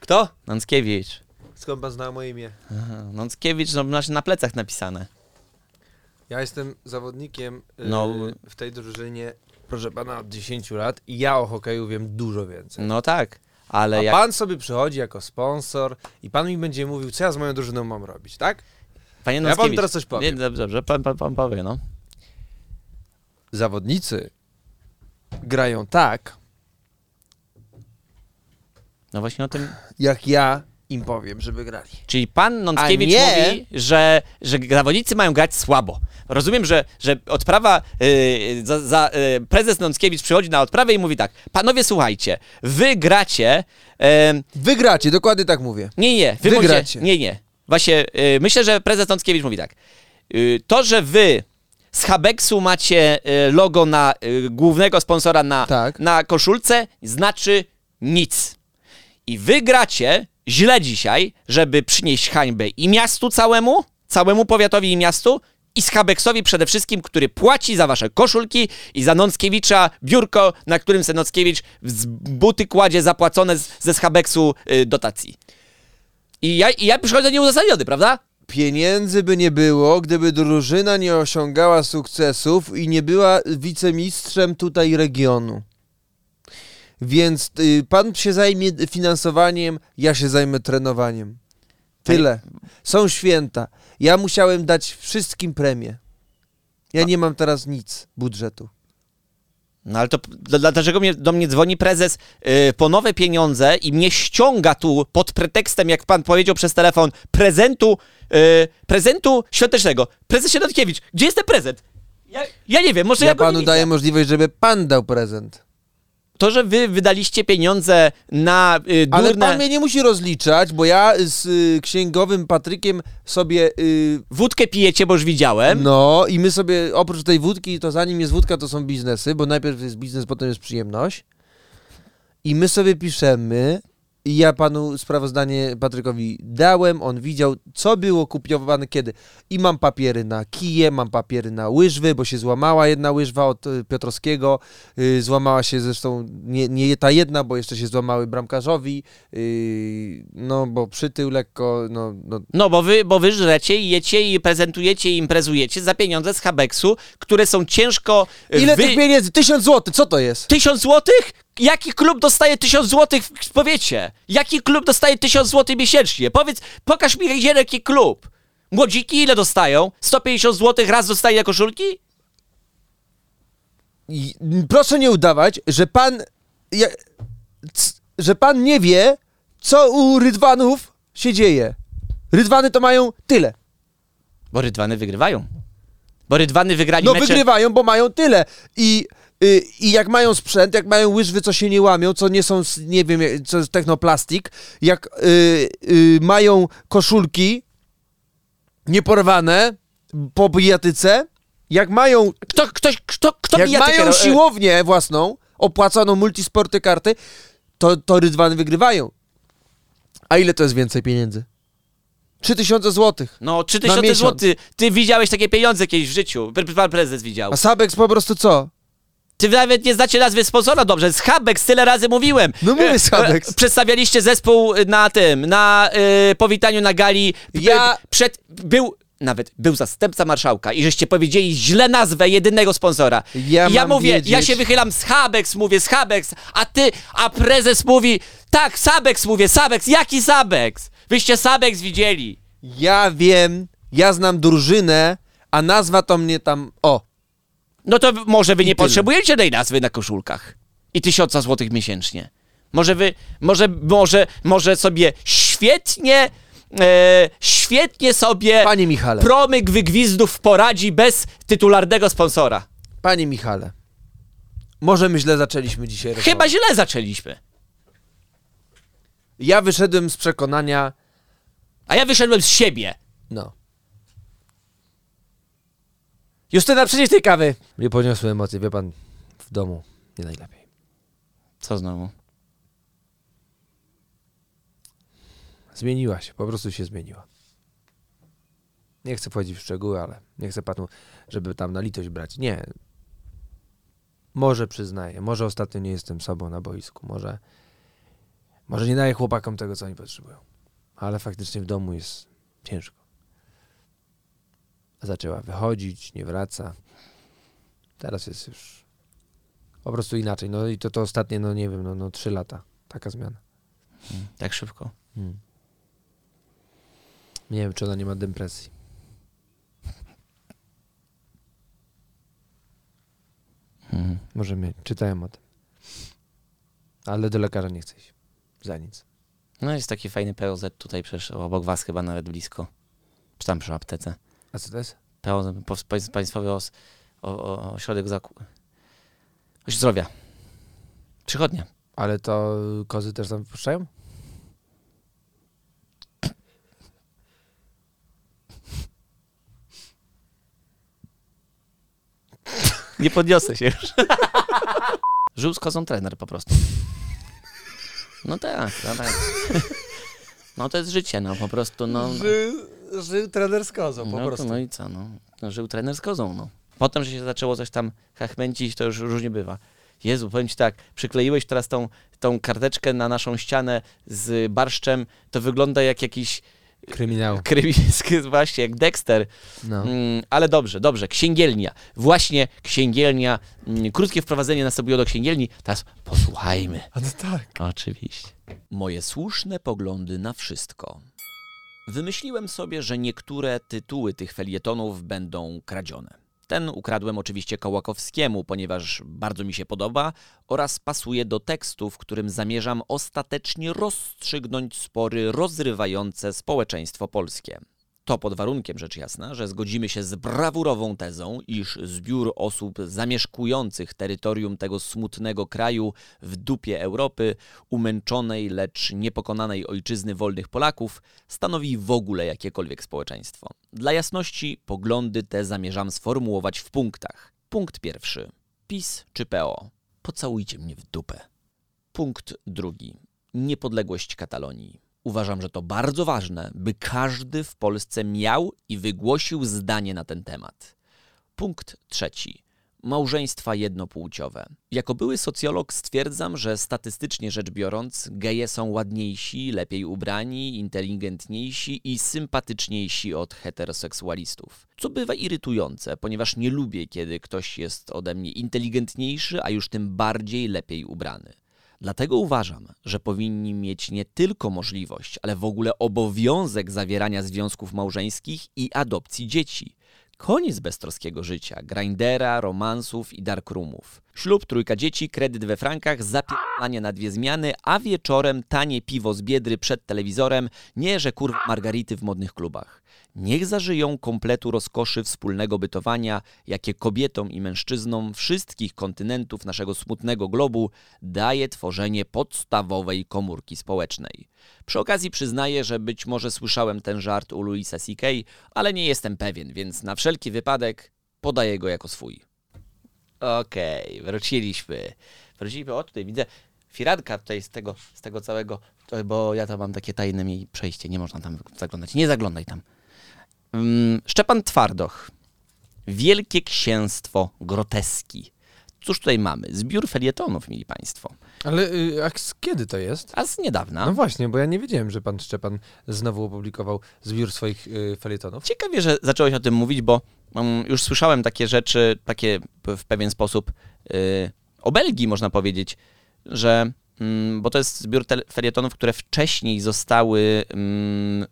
Kto? Nąckiewicz. Skąd pan zna moje imię? Aha, Nąckiewicz, no masz na plecach napisane. Ja jestem zawodnikiem y, No. w tej drużynie, proszę pana, od 10 lat i ja o hokeju wiem dużo więcej. No tak, ale A jak... pan sobie przychodzi jako sponsor i pan mi będzie mówił, co ja z moją drużyną mam robić, tak? Panie Ja panu Nąckiewicz, teraz coś powiem. Nie, dobrze, dobrze, pan, pan, pan powie, no. Zawodnicy grają tak, No właśnie o tym. jak ja im powiem, żeby grali. Czyli pan Nąckiewicz nie- mówi, że, że zawodnicy mają grać słabo. Rozumiem, że, że odprawa, yy, za, za, yy, prezes Nąckiewicz przychodzi na odprawę i mówi tak, panowie słuchajcie, wy gracie, yy, Wygracie, dokładnie tak mówię. nie, nie, wy Wygracie. Możecie, nie, nie. Właśnie, yy, myślę, że prezes Nąckiewicz mówi tak, yy, to, że wy z Habeksu macie yy, logo na głównego sponsora na, Tak. na koszulce, znaczy nic. I wy gracie źle dzisiaj, żeby przynieść hańbę i miastu całemu, całemu powiatowi i miastu, i Schabeksowi przede wszystkim, który płaci za wasze koszulki i za Nąckiewicza biurko, na którym se Nąckiewicz z buty kładzie zapłacone z, ze Schabeksu y, dotacji. I ja, I ja przychodzę nieuzasadniony, prawda? Pieniędzy by nie było, gdyby drużyna nie osiągała sukcesów i nie była wicemistrzem tutaj regionu. Więc y, pan się zajmie finansowaniem, ja się zajmę trenowaniem. Tyle. Są święta. Ja musiałem dać wszystkim premię. Ja nie mam teraz nic budżetu. No ale to dlaczego mnie, do mnie dzwoni prezes y, po nowe pieniądze i mnie ściąga tu pod pretekstem, jak pan powiedział przez telefon, prezentu, y, prezentu świątecznego. Prezesie Notkiewicz, gdzie jest ten prezent? Ja, ja nie wiem, może ja, Ja panu daję możliwość, żeby pan dał prezent. To, że wy wydaliście pieniądze na y, Ale durne... pan mnie nie musi rozliczać, bo ja z y, księgowym Patrykiem sobie... Y, Wódkę pijecie, bo już widziałem. no i my sobie, oprócz tej wódki, to zanim jest wódka, to są biznesy, bo najpierw jest biznes, potem jest przyjemność. I my sobie piszemy, i ja panu sprawozdanie Patrykowi dałem, on widział, co było kupiowane kiedy. I mam papiery na kije, mam papiery na łyżwy, bo się złamała jedna łyżwa od y, Piotrowskiego, y, złamała się zresztą nie, nie ta jedna, bo jeszcze się złamały bramkarzowi, y, no bo przytył lekko, no, no No, bo wy, bo wy żrecie i jecie i prezentujecie i imprezujecie za pieniądze z Habeksu, które są ciężko... Ile wy... tych pieniędzy? Tysiąc złotych, co to jest? Tysiąc złotych? Jaki klub dostaje tysiąc złotych w powiecie? Jaki klub dostaje tysiąc złotych miesięcznie? Powiedz, pokaż mi jeden jaki klub. Młodziki ile dostają? 150 złotych raz dostaje na koszulki? I, proszę nie udawać, że pan. Ja, c, że pan nie wie, co u Rydwanów się dzieje. Rydwany to mają tyle. Bo Rydwany wygrywają. Bo Rydwany wygrali No mecze... wygrywają, bo mają tyle. I, I jak mają sprzęt, jak mają łyżwy, co się nie łamią, co nie są, nie wiem, co jest technoplastik, jak y, y, mają koszulki nieporwane po bijatyce, jak mają Kto, ktoś, kto, kto Jak mają ro- siłownię własną, opłaconą multisporty karty, to, to Rydwany wygrywają. A ile to jest więcej pieniędzy? 3000 złotych. No, Na 3000 miesiąc. złotych. Ty widziałeś takie pieniądze kiedyś w życiu. Pan prezes widział. A Sabex po prostu co? Ty nawet nie znacie nazwy sponsora dobrze. Z Habex tyle razy mówiłem. No mówię E, Schabex. e, Przedstawialiście zespół na tym, na e, powitaniu na gali. Ja- E, Przed, był, nawet był zastępca marszałka i żeście powiedzieli źle nazwę jedynego sponsora. Ja ja mówię, wiedzieć. ja się wychylam z Habex, mówię z Habex, a ty, a prezes mówi, tak, Sabex mówię, Sabex, jaki Sabex? Wyście Sabex widzieli. Ja wiem, ja znam drużynę, a nazwa to mnie tam... O, No to może wy nie potrzebujecie tej nazwy na koszulkach. I tysiąca złotych miesięcznie. Może wy, może, może, może sobie świetnie, e, świetnie sobie panie Michale, promyk wygwizdów poradzi bez tytularnego sponsora. panie Michale. Może my źle zaczęliśmy dzisiaj rozmowę. Chyba źle zaczęliśmy. Ja wyszedłem z przekonania, A ja wyszedłem z siebie. no. Justyna, przynieś tej kawy. Nie poniosły emocje, wie pan, w domu nie najlepiej. Co znowu? Zmieniła się, po prostu się zmieniła. Nie chcę wchodzić w szczegóły, ale nie chcę panu, żeby tam na litość brać. Nie. Może przyznaję, może ostatnio nie jestem sobą na boisku, może, może nie daję chłopakom tego, co oni potrzebują. Ale faktycznie w domu jest ciężko. Zaczęła wychodzić, nie wraca. Teraz jest już po prostu inaczej. No i to, to ostatnie, no nie wiem, no, no trzy lata. Taka zmiana. Tak szybko. Hmm. Nie wiem, czy ona nie ma depresji. Mhm. Może mieć. Czytałem o tym. Ale do lekarza nie chcę iść. Za nic. No jest taki fajny POZ tutaj przecież obok was chyba nawet blisko. Czy tam przy aptece. A co to jest? Pańs- Państwowy os, o, o, Ośrodek Zaku... Zdrowia. Przychodnia. Ale to kozy też tam wypuszczają? Nie podniosę się już. Żył z kozą trener po prostu. No tak, no tak. No to jest życie, no po prostu, no. Żył, żył trener z kozą, no, to, no i co, no. no. Żył trener z kozą, no. Potem, że się zaczęło coś tam chachmęcić, to już różnie bywa. Jezu, powiem ci tak, przykleiłeś teraz tą, tą karteczkę na naszą ścianę z barszczem, to wygląda jak jakiś Kryminał. krymiński, właśnie jak Dexter. No. Mm, ale dobrze, dobrze. Księgielnia. Właśnie księgielnia. Mm, krótkie wprowadzenie na sobie do księgielni. Teraz posłuchajmy. A no tak. Oczywiście. Moje słuszne poglądy na wszystko. Wymyśliłem sobie, że niektóre tytuły tych felietonów będą kradzione. Ten ukradłem oczywiście Kołakowskiemu, ponieważ bardzo mi się podoba oraz pasuje do tekstu, w którym zamierzam ostatecznie rozstrzygnąć spory rozrywające społeczeństwo polskie. To pod warunkiem, rzecz jasna, że zgodzimy się z brawurową tezą, iż zbiór osób zamieszkujących terytorium tego smutnego kraju w dupie Europy, umęczonej, lecz niepokonanej ojczyzny wolnych Polaków, stanowi w ogóle jakiekolwiek społeczeństwo. Dla jasności, poglądy te zamierzam sformułować w punktach. Punkt pierwszy. PiS czy PO? Pocałujcie mnie w dupę. Punkt drugi. Niepodległość Katalonii. Uważam, że to bardzo ważne, by każdy w Polsce miał i wygłosił zdanie na ten temat. Punkt trzeci. Małżeństwa jednopłciowe. Jako były socjolog stwierdzam, że statystycznie rzecz biorąc, geje są ładniejsi, lepiej ubrani, inteligentniejsi i sympatyczniejsi od heteroseksualistów. Co bywa irytujące, ponieważ nie lubię, kiedy ktoś jest ode mnie inteligentniejszy, a już tym bardziej lepiej ubrany. Dlatego uważam, że powinni mieć nie tylko możliwość, ale w ogóle obowiązek zawierania związków małżeńskich i adopcji dzieci. Koniec beztroskiego życia, grindera, romansów i darkroomów. Ślub, trójka dzieci, kredyt we frankach, zapierdalanie na dwie zmiany, a wieczorem tanie piwo z biedry przed telewizorem, nie że kurwa margarity w modnych klubach. Niech zażyją kompletu rozkoszy wspólnego bytowania, jakie kobietom i mężczyznom wszystkich kontynentów naszego smutnego globu daje tworzenie podstawowej komórki społecznej. Przy okazji przyznaję, że być może słyszałem ten żart u Louisa C.K., ale nie jestem pewien, więc na wszelki wypadek podaję go jako swój. Okej, wróciliśmy. Wróciliśmy, o tutaj widzę firanka tutaj z tego, z tego całego, bo ja tam mam takie tajne mi przejście, nie można tam zaglądać. Nie zaglądaj tam. Szczepan Twardoch. Wielkie Księstwo Groteski. Cóż tutaj mamy? Zbiór felietonów, mieli Państwo. Ale y, a z kiedy to jest? A z niedawna. No właśnie, bo ja nie wiedziałem, że pan Szczepan znowu opublikował zbiór swoich y, felietonów. Ciekawie, że zacząłeś o tym mówić, bo mm, już słyszałem takie rzeczy, takie w pewien sposób y, o Belgii można powiedzieć, że bo to jest zbiór felietonów, które wcześniej zostały mm,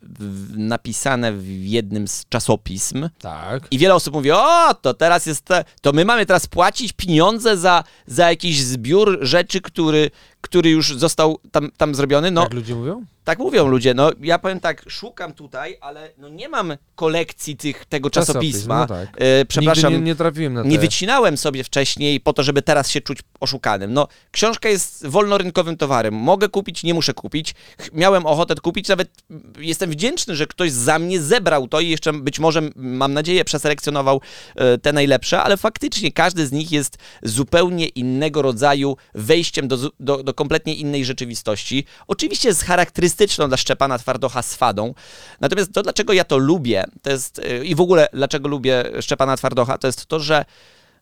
napisane w jednym z czasopism. Tak. I wiele osób mówi, o, to teraz jest, to my mamy teraz płacić pieniądze za, za jakiś zbiór rzeczy, który, który już został tam, tam zrobiony. No, Jak ludzie mówią? tak mówią ludzie. No ja powiem tak, szukam tutaj, ale no nie mam kolekcji tych, tego Czasopis, czasopisma. no tak. E, przepraszam, Nigdy nie, nie, nie trafiłem na te... wycinałem sobie wcześniej po to, żeby teraz się czuć oszukanym. No, książka jest wolnorynkowym towarem. Mogę kupić, nie muszę kupić. Miałem ochotę kupić, nawet jestem wdzięczny, że ktoś za mnie zebrał to i jeszcze być może, mam nadzieję, przeselekcjonował e, te najlepsze, ale faktycznie każdy z nich jest zupełnie innego rodzaju wejściem do, do, do kompletnie innej rzeczywistości. Oczywiście z charakterystyczną dla Szczepana Twardocha swadą. Natomiast to, dlaczego ja to lubię, to jest e, i w ogóle dlaczego lubię Szczepana Twardocha, to jest to, że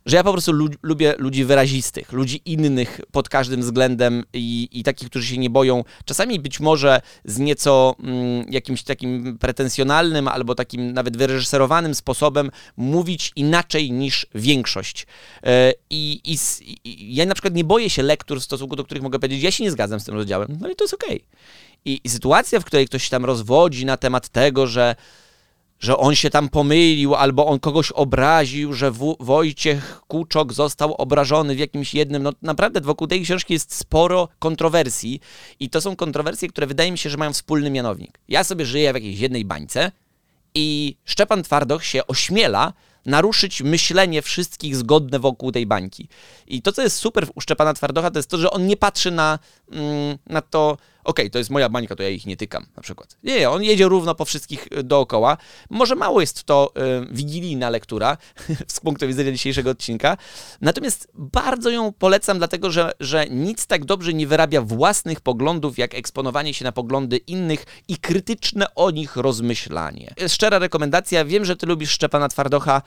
że ja po prostu lu- lubię ludzi wyrazistych, ludzi innych pod każdym względem i, i takich, którzy się nie boją, czasami być może z nieco mm, jakimś takim pretensjonalnym albo takim nawet wyreżyserowanym sposobem mówić inaczej niż większość. E, I, i, ja na przykład nie boję się lektur w stosunku do których mogę powiedzieć, ja się nie zgadzam z tym rozdziałem, no i to jest okej. I, I sytuacja, w której ktoś się tam rozwodzi na temat tego, że że on się tam pomylił, albo on kogoś obraził, że w- Wojciech Kuczok został obrażony w jakimś jednym. No naprawdę wokół tej książki jest sporo kontrowersji i to są kontrowersje, które wydaje mi się, że mają wspólny mianownik. Ja sobie żyję w jakiejś jednej bańce i Szczepan Twardoch się ośmiela naruszyć myślenie wszystkich zgodne wokół tej bańki. I to, co jest super u Szczepana Twardocha, to jest to, że on nie patrzy na, mm, na to, okej, to jest moja bańka, to ja ich nie tykam, na przykład. Nie, nie, on jedzie równo po wszystkich y, dookoła. Może mało jest to y, wigilijna lektura z punktu widzenia dzisiejszego odcinka, natomiast bardzo ją polecam, dlatego że, że nic tak dobrze nie wyrabia własnych poglądów, jak eksponowanie się na poglądy innych i krytyczne o nich rozmyślanie. Szczera rekomendacja, wiem, że ty lubisz Szczepana Twardocha.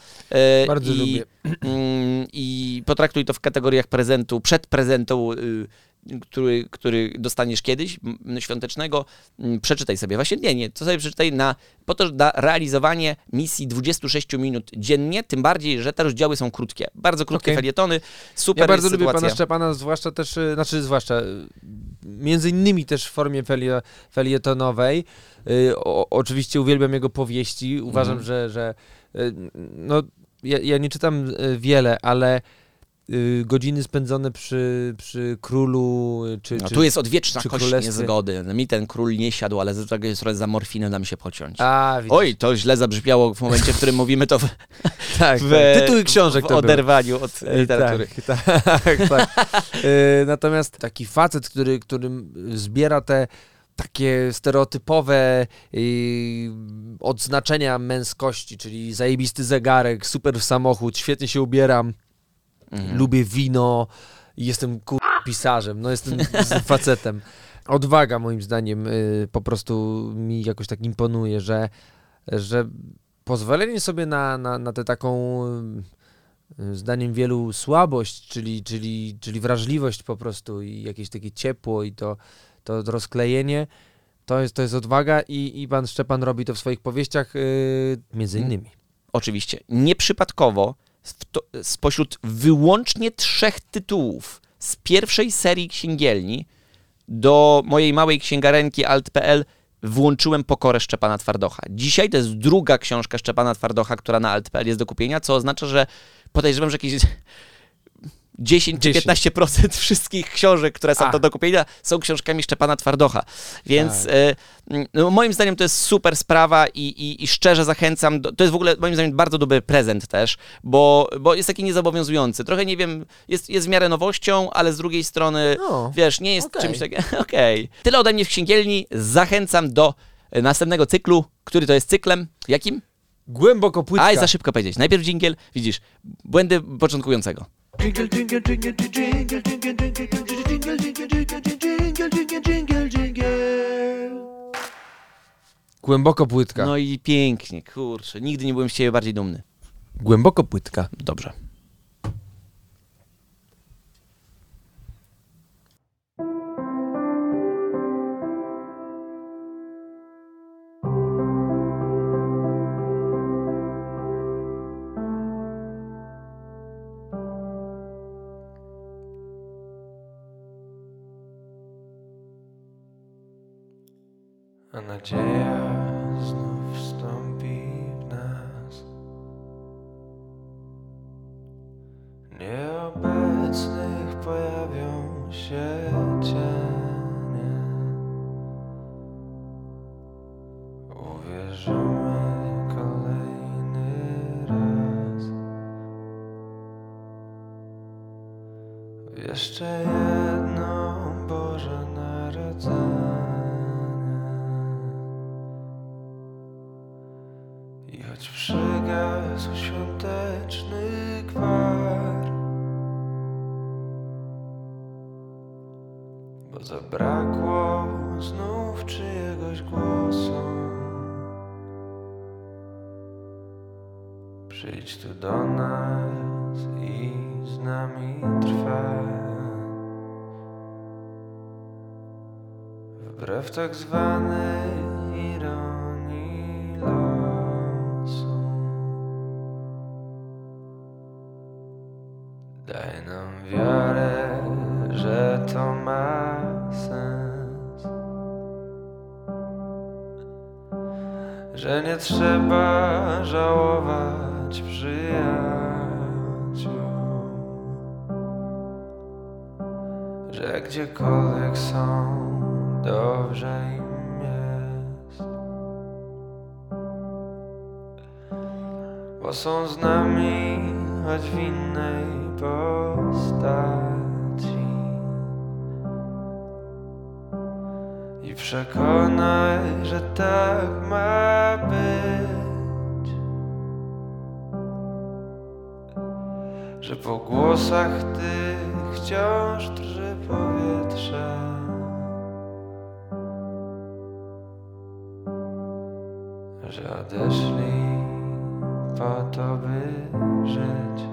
y, Bardzo i, lubię. Mm, I potraktuj to w kategoriach prezentu, przed prezentu, y, który, który dostaniesz kiedyś, świątecznego. Przeczytaj sobie. Właśnie nie, nie, to sobie przeczytaj na, po to, na realizowanie misji 26 minut dziennie, tym bardziej, że te rozdziały są krótkie. Bardzo krótkie Okej. felietony, super Ja bardzo jest lubię sytuacja. pana Szczepana, zwłaszcza też, y, znaczy zwłaszcza, y, między innymi też w formie felie, felietonowej. Y, o, oczywiście uwielbiam jego powieści. Uważam, Mhm. że, że no, ja, ja nie czytam wiele, ale godziny spędzone przy, przy królu, y, czy, No, czy tu jest odwieczna kość królestwie. niezgody. Mi ten król nie siadł, ale z drugiej strony za morfinę da mi się pociąć. A, widzisz. Oj, to źle zabrzmiało w momencie, w którym mówimy to w, tak, w, tak. Tytuły książek w były. oderwaniu od literatury. Tak, tak, tak. Y, Natomiast taki facet, który, który zbiera te takie stereotypowe y, odznaczenia męskości, czyli zajebisty zegarek, super samochód, świetnie się ubieram, Mhm. lubię wino, jestem kur... pisarzem, no jestem facetem. Odwaga moim zdaniem y, po prostu mi jakoś tak imponuje, że, że pozwolenie sobie na, na, na tę taką y, zdaniem wielu słabość, czyli, czyli, czyli wrażliwość po prostu i jakieś takie ciepło i to, to rozklejenie, to jest, to jest odwaga i, i pan Szczepan robi to w swoich powieściach y, między innymi. Oczywiście. Nieprzypadkowo to, spośród wyłącznie trzech tytułów z pierwszej serii księgielni do mojej małej księgarenki alt.pl włączyłem Pokorę Szczepana Twardocha. Dzisiaj to jest druga książka Szczepana Twardocha, która na alt.pl jest do kupienia, co oznacza, że podejrzewam, że jakieś 10 czy 10. 15% wszystkich książek, które są A. do kupienia, są książkami Szczepana Twardocha. Więc Tak. e, no, moim zdaniem to jest super sprawa i, i, i szczerze zachęcam. Do, to jest w ogóle moim zdaniem bardzo dobry prezent też, bo, bo jest taki niezobowiązujący. Trochę nie wiem, jest, jest w miarę nowością, ale z drugiej strony, No, wiesz, nie jest okej. czymś takim. Okej. Tyle ode mnie w księgielni. Zachęcam do e, następnego cyklu, który to jest cyklem. Jakim? Głęboko płytka. Aj, za szybko powiedzieć. Najpierw dżingiel, widzisz, błędy początkującego. Jingle, jingle, jingle, jingle, jingle, jingle, jingle, jingle, jingle, jingle, jingle, jingle, jingle. Głęboko płytka. No i pięknie, kurczę. Nigdy nie byłem z ciebie bardziej dumny. Głęboko płytka. Dobrze. jail. Tak zwanej ironii losu Daj nam wiarę, że to ma sens. Że nie trzeba żałować przyjaciół. Że gdziekolwiek są, dobrze im jest. Bo są z nami, choć w innej postaci. I przekonaj, że tak ma być. Że po głosach tych wciąż drży odeszli po to, by żyć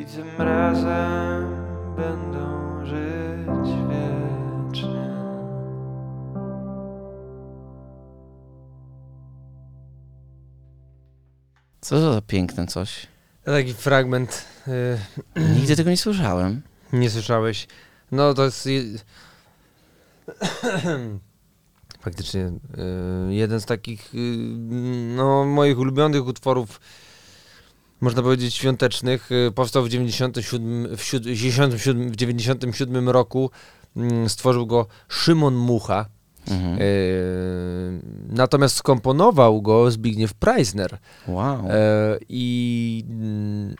I tym razem będą żyć wiecznie Co to za piękne coś? Taki fragment. y, Nigdy tego nie słyszałem. Nie słyszałeś. No to jest. faktycznie y, jeden z takich y, no, moich ulubionych utworów, można powiedzieć świątecznych. Y, powstał w 97, w, siód- 97, w 97 roku. Mm, Stworzył go Szymon Mucha. Mhm. Natomiast skomponował go Zbigniew Preisner. Wow. E, I mm,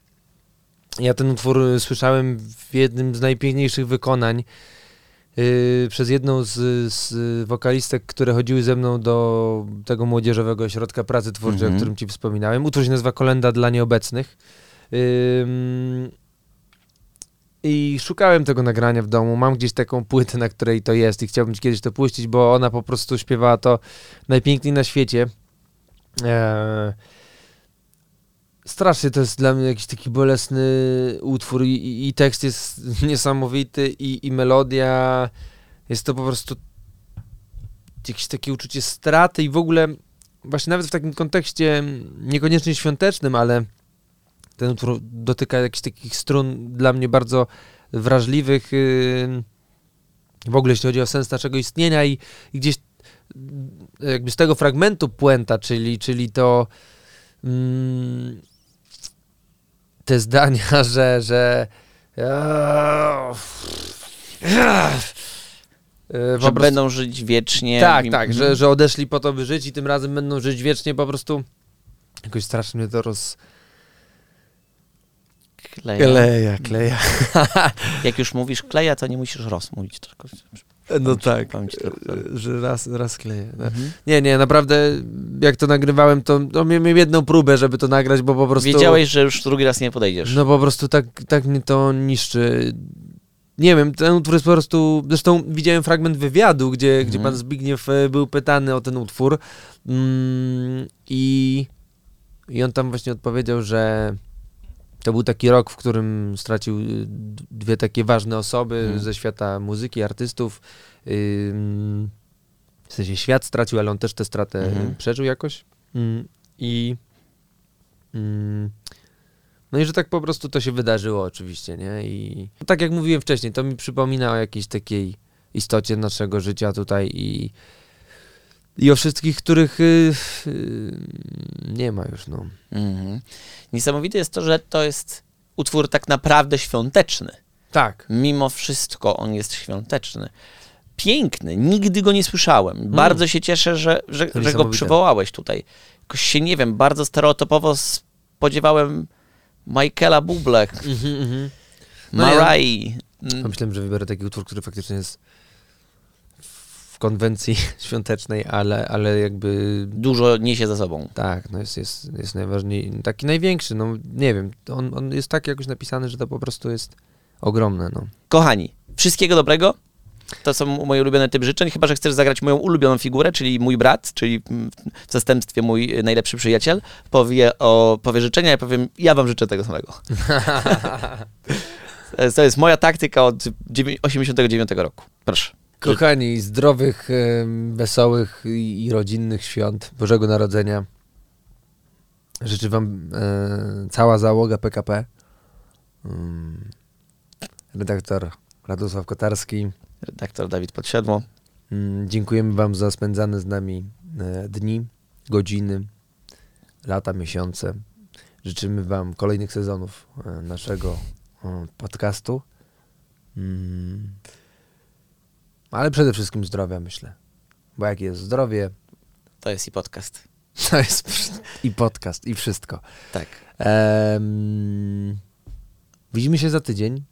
ja ten utwór słyszałem w jednym z najpiękniejszych wykonań y, przez jedną z, z wokalistek, które chodziły ze mną do tego młodzieżowego ośrodka pracy twórczej, Mhm. o którym ci wspominałem. Utwór się nazywa Kolenda dla nieobecnych. I szukałem tego nagrania w domu. Mam gdzieś taką płytę, na której to jest i chciałbym ci kiedyś to puścić, bo ona po prostu śpiewała to najpiękniej na świecie. Eee, strasznie to jest dla mnie jakiś taki bolesny utwór i, i, tekst jest niesamowity i, i melodia. Jest to po prostu jakieś takie uczucie straty i w ogóle właśnie nawet w takim kontekście niekoniecznie świątecznym, ale ten utwór dotyka jakichś takich strun dla mnie bardzo wrażliwych. Yy, w ogóle jeśli chodzi o sens naszego istnienia i, i gdzieś jakby z tego fragmentu puenta, czyli, czyli to mm, te zdania, że, że Yy, po że prostu- będą żyć wiecznie. tak, tak, że, że odeszli po to, by żyć i tym razem będą żyć wiecznie, po prostu jakoś strasznie mnie to roz... Kleja. Kleja, kleja. Jak już mówisz kleja, to nie musisz rozmówić. Tylko... No tak, tyle. że raz, raz kleję. no. Mhm. Nie, nie, naprawdę jak to nagrywałem, to, to miałem jedną próbę, żeby to nagrać, bo po prostu... Wiedziałeś, że już drugi raz nie podejdziesz. No po prostu tak, tak mnie to niszczy. Nie wiem, ten utwór jest po prostu... Zresztą widziałem fragment wywiadu, gdzie, gdzie Mhm. pan Zbigniew e, był pytany o ten utwór mm, i, i on tam właśnie odpowiedział, że to był taki rok, w którym stracił y, dwie takie ważne osoby Mhm. ze świata muzyki, artystów. W sensie świat stracił, ale on też tę stratę Mhm. przeżył jakoś. Mm, I... Mm, no i że tak po prostu to się wydarzyło oczywiście, nie? I no tak jak mówiłem wcześniej, to mi przypomina o jakiejś takiej istocie naszego życia tutaj i, i o wszystkich, których y, y, nie ma już, no. Mhm. Niesamowite jest to, że to jest utwór tak naprawdę świąteczny. Tak. Mimo wszystko on jest świąteczny. Piękny, nigdy go nie słyszałem. Bardzo się cieszę, że, że, że go przywołałeś tutaj. Jakoś się, nie wiem, bardzo stereotypowo spodziewałem Michaela Bublé, Mhm, mhm. No ja- Mariah. Ja myślałem, że wybiorę taki utwór, który faktycznie jest konwencji świątecznej, ale, ale jakby Dużo niesie za sobą. tak, no jest, jest, jest najważniejszy, taki największy, no nie wiem, on, on jest tak jakoś napisany, że to po prostu jest ogromne, no. Kochani, wszystkiego dobrego. To są moje ulubione typy życzeń, chyba że chcesz zagrać moją ulubioną figurę, czyli mój brat, czyli w zastępstwie mój najlepszy przyjaciel, powie, o, powie życzenia, ja powiem, ja wam życzę tego samego. to jest moja taktyka od dziewię- 89 roku. Proszę. Kochani, zdrowych, wesołych i, rodzinnych świąt Bożego Narodzenia. Życzę Wam e, cała załoga PKP. Redaktor Radosław Kotarski. Redaktor Dawid Podsiadło. Mm, dziękujemy Wam za spędzane z nami e, dni, godziny, lata, miesiące. Życzymy Wam kolejnych sezonów e, naszego e, podcastu. Mm. Ale przede wszystkim zdrowia, myślę. Bo jak jest zdrowie, To jest i podcast. to jest i podcast, i wszystko. Tak. Em, widzimy się za tydzień.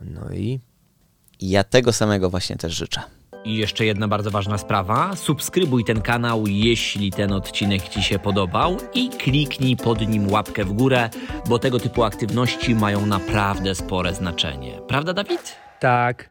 No I ja tego samego właśnie też życzę. I jeszcze jedna bardzo ważna sprawa. Subskrybuj ten kanał, jeśli ten odcinek Ci się podobał i kliknij pod nim łapkę w górę, bo tego typu aktywności mają naprawdę spore znaczenie. Prawda, Dawid? tak.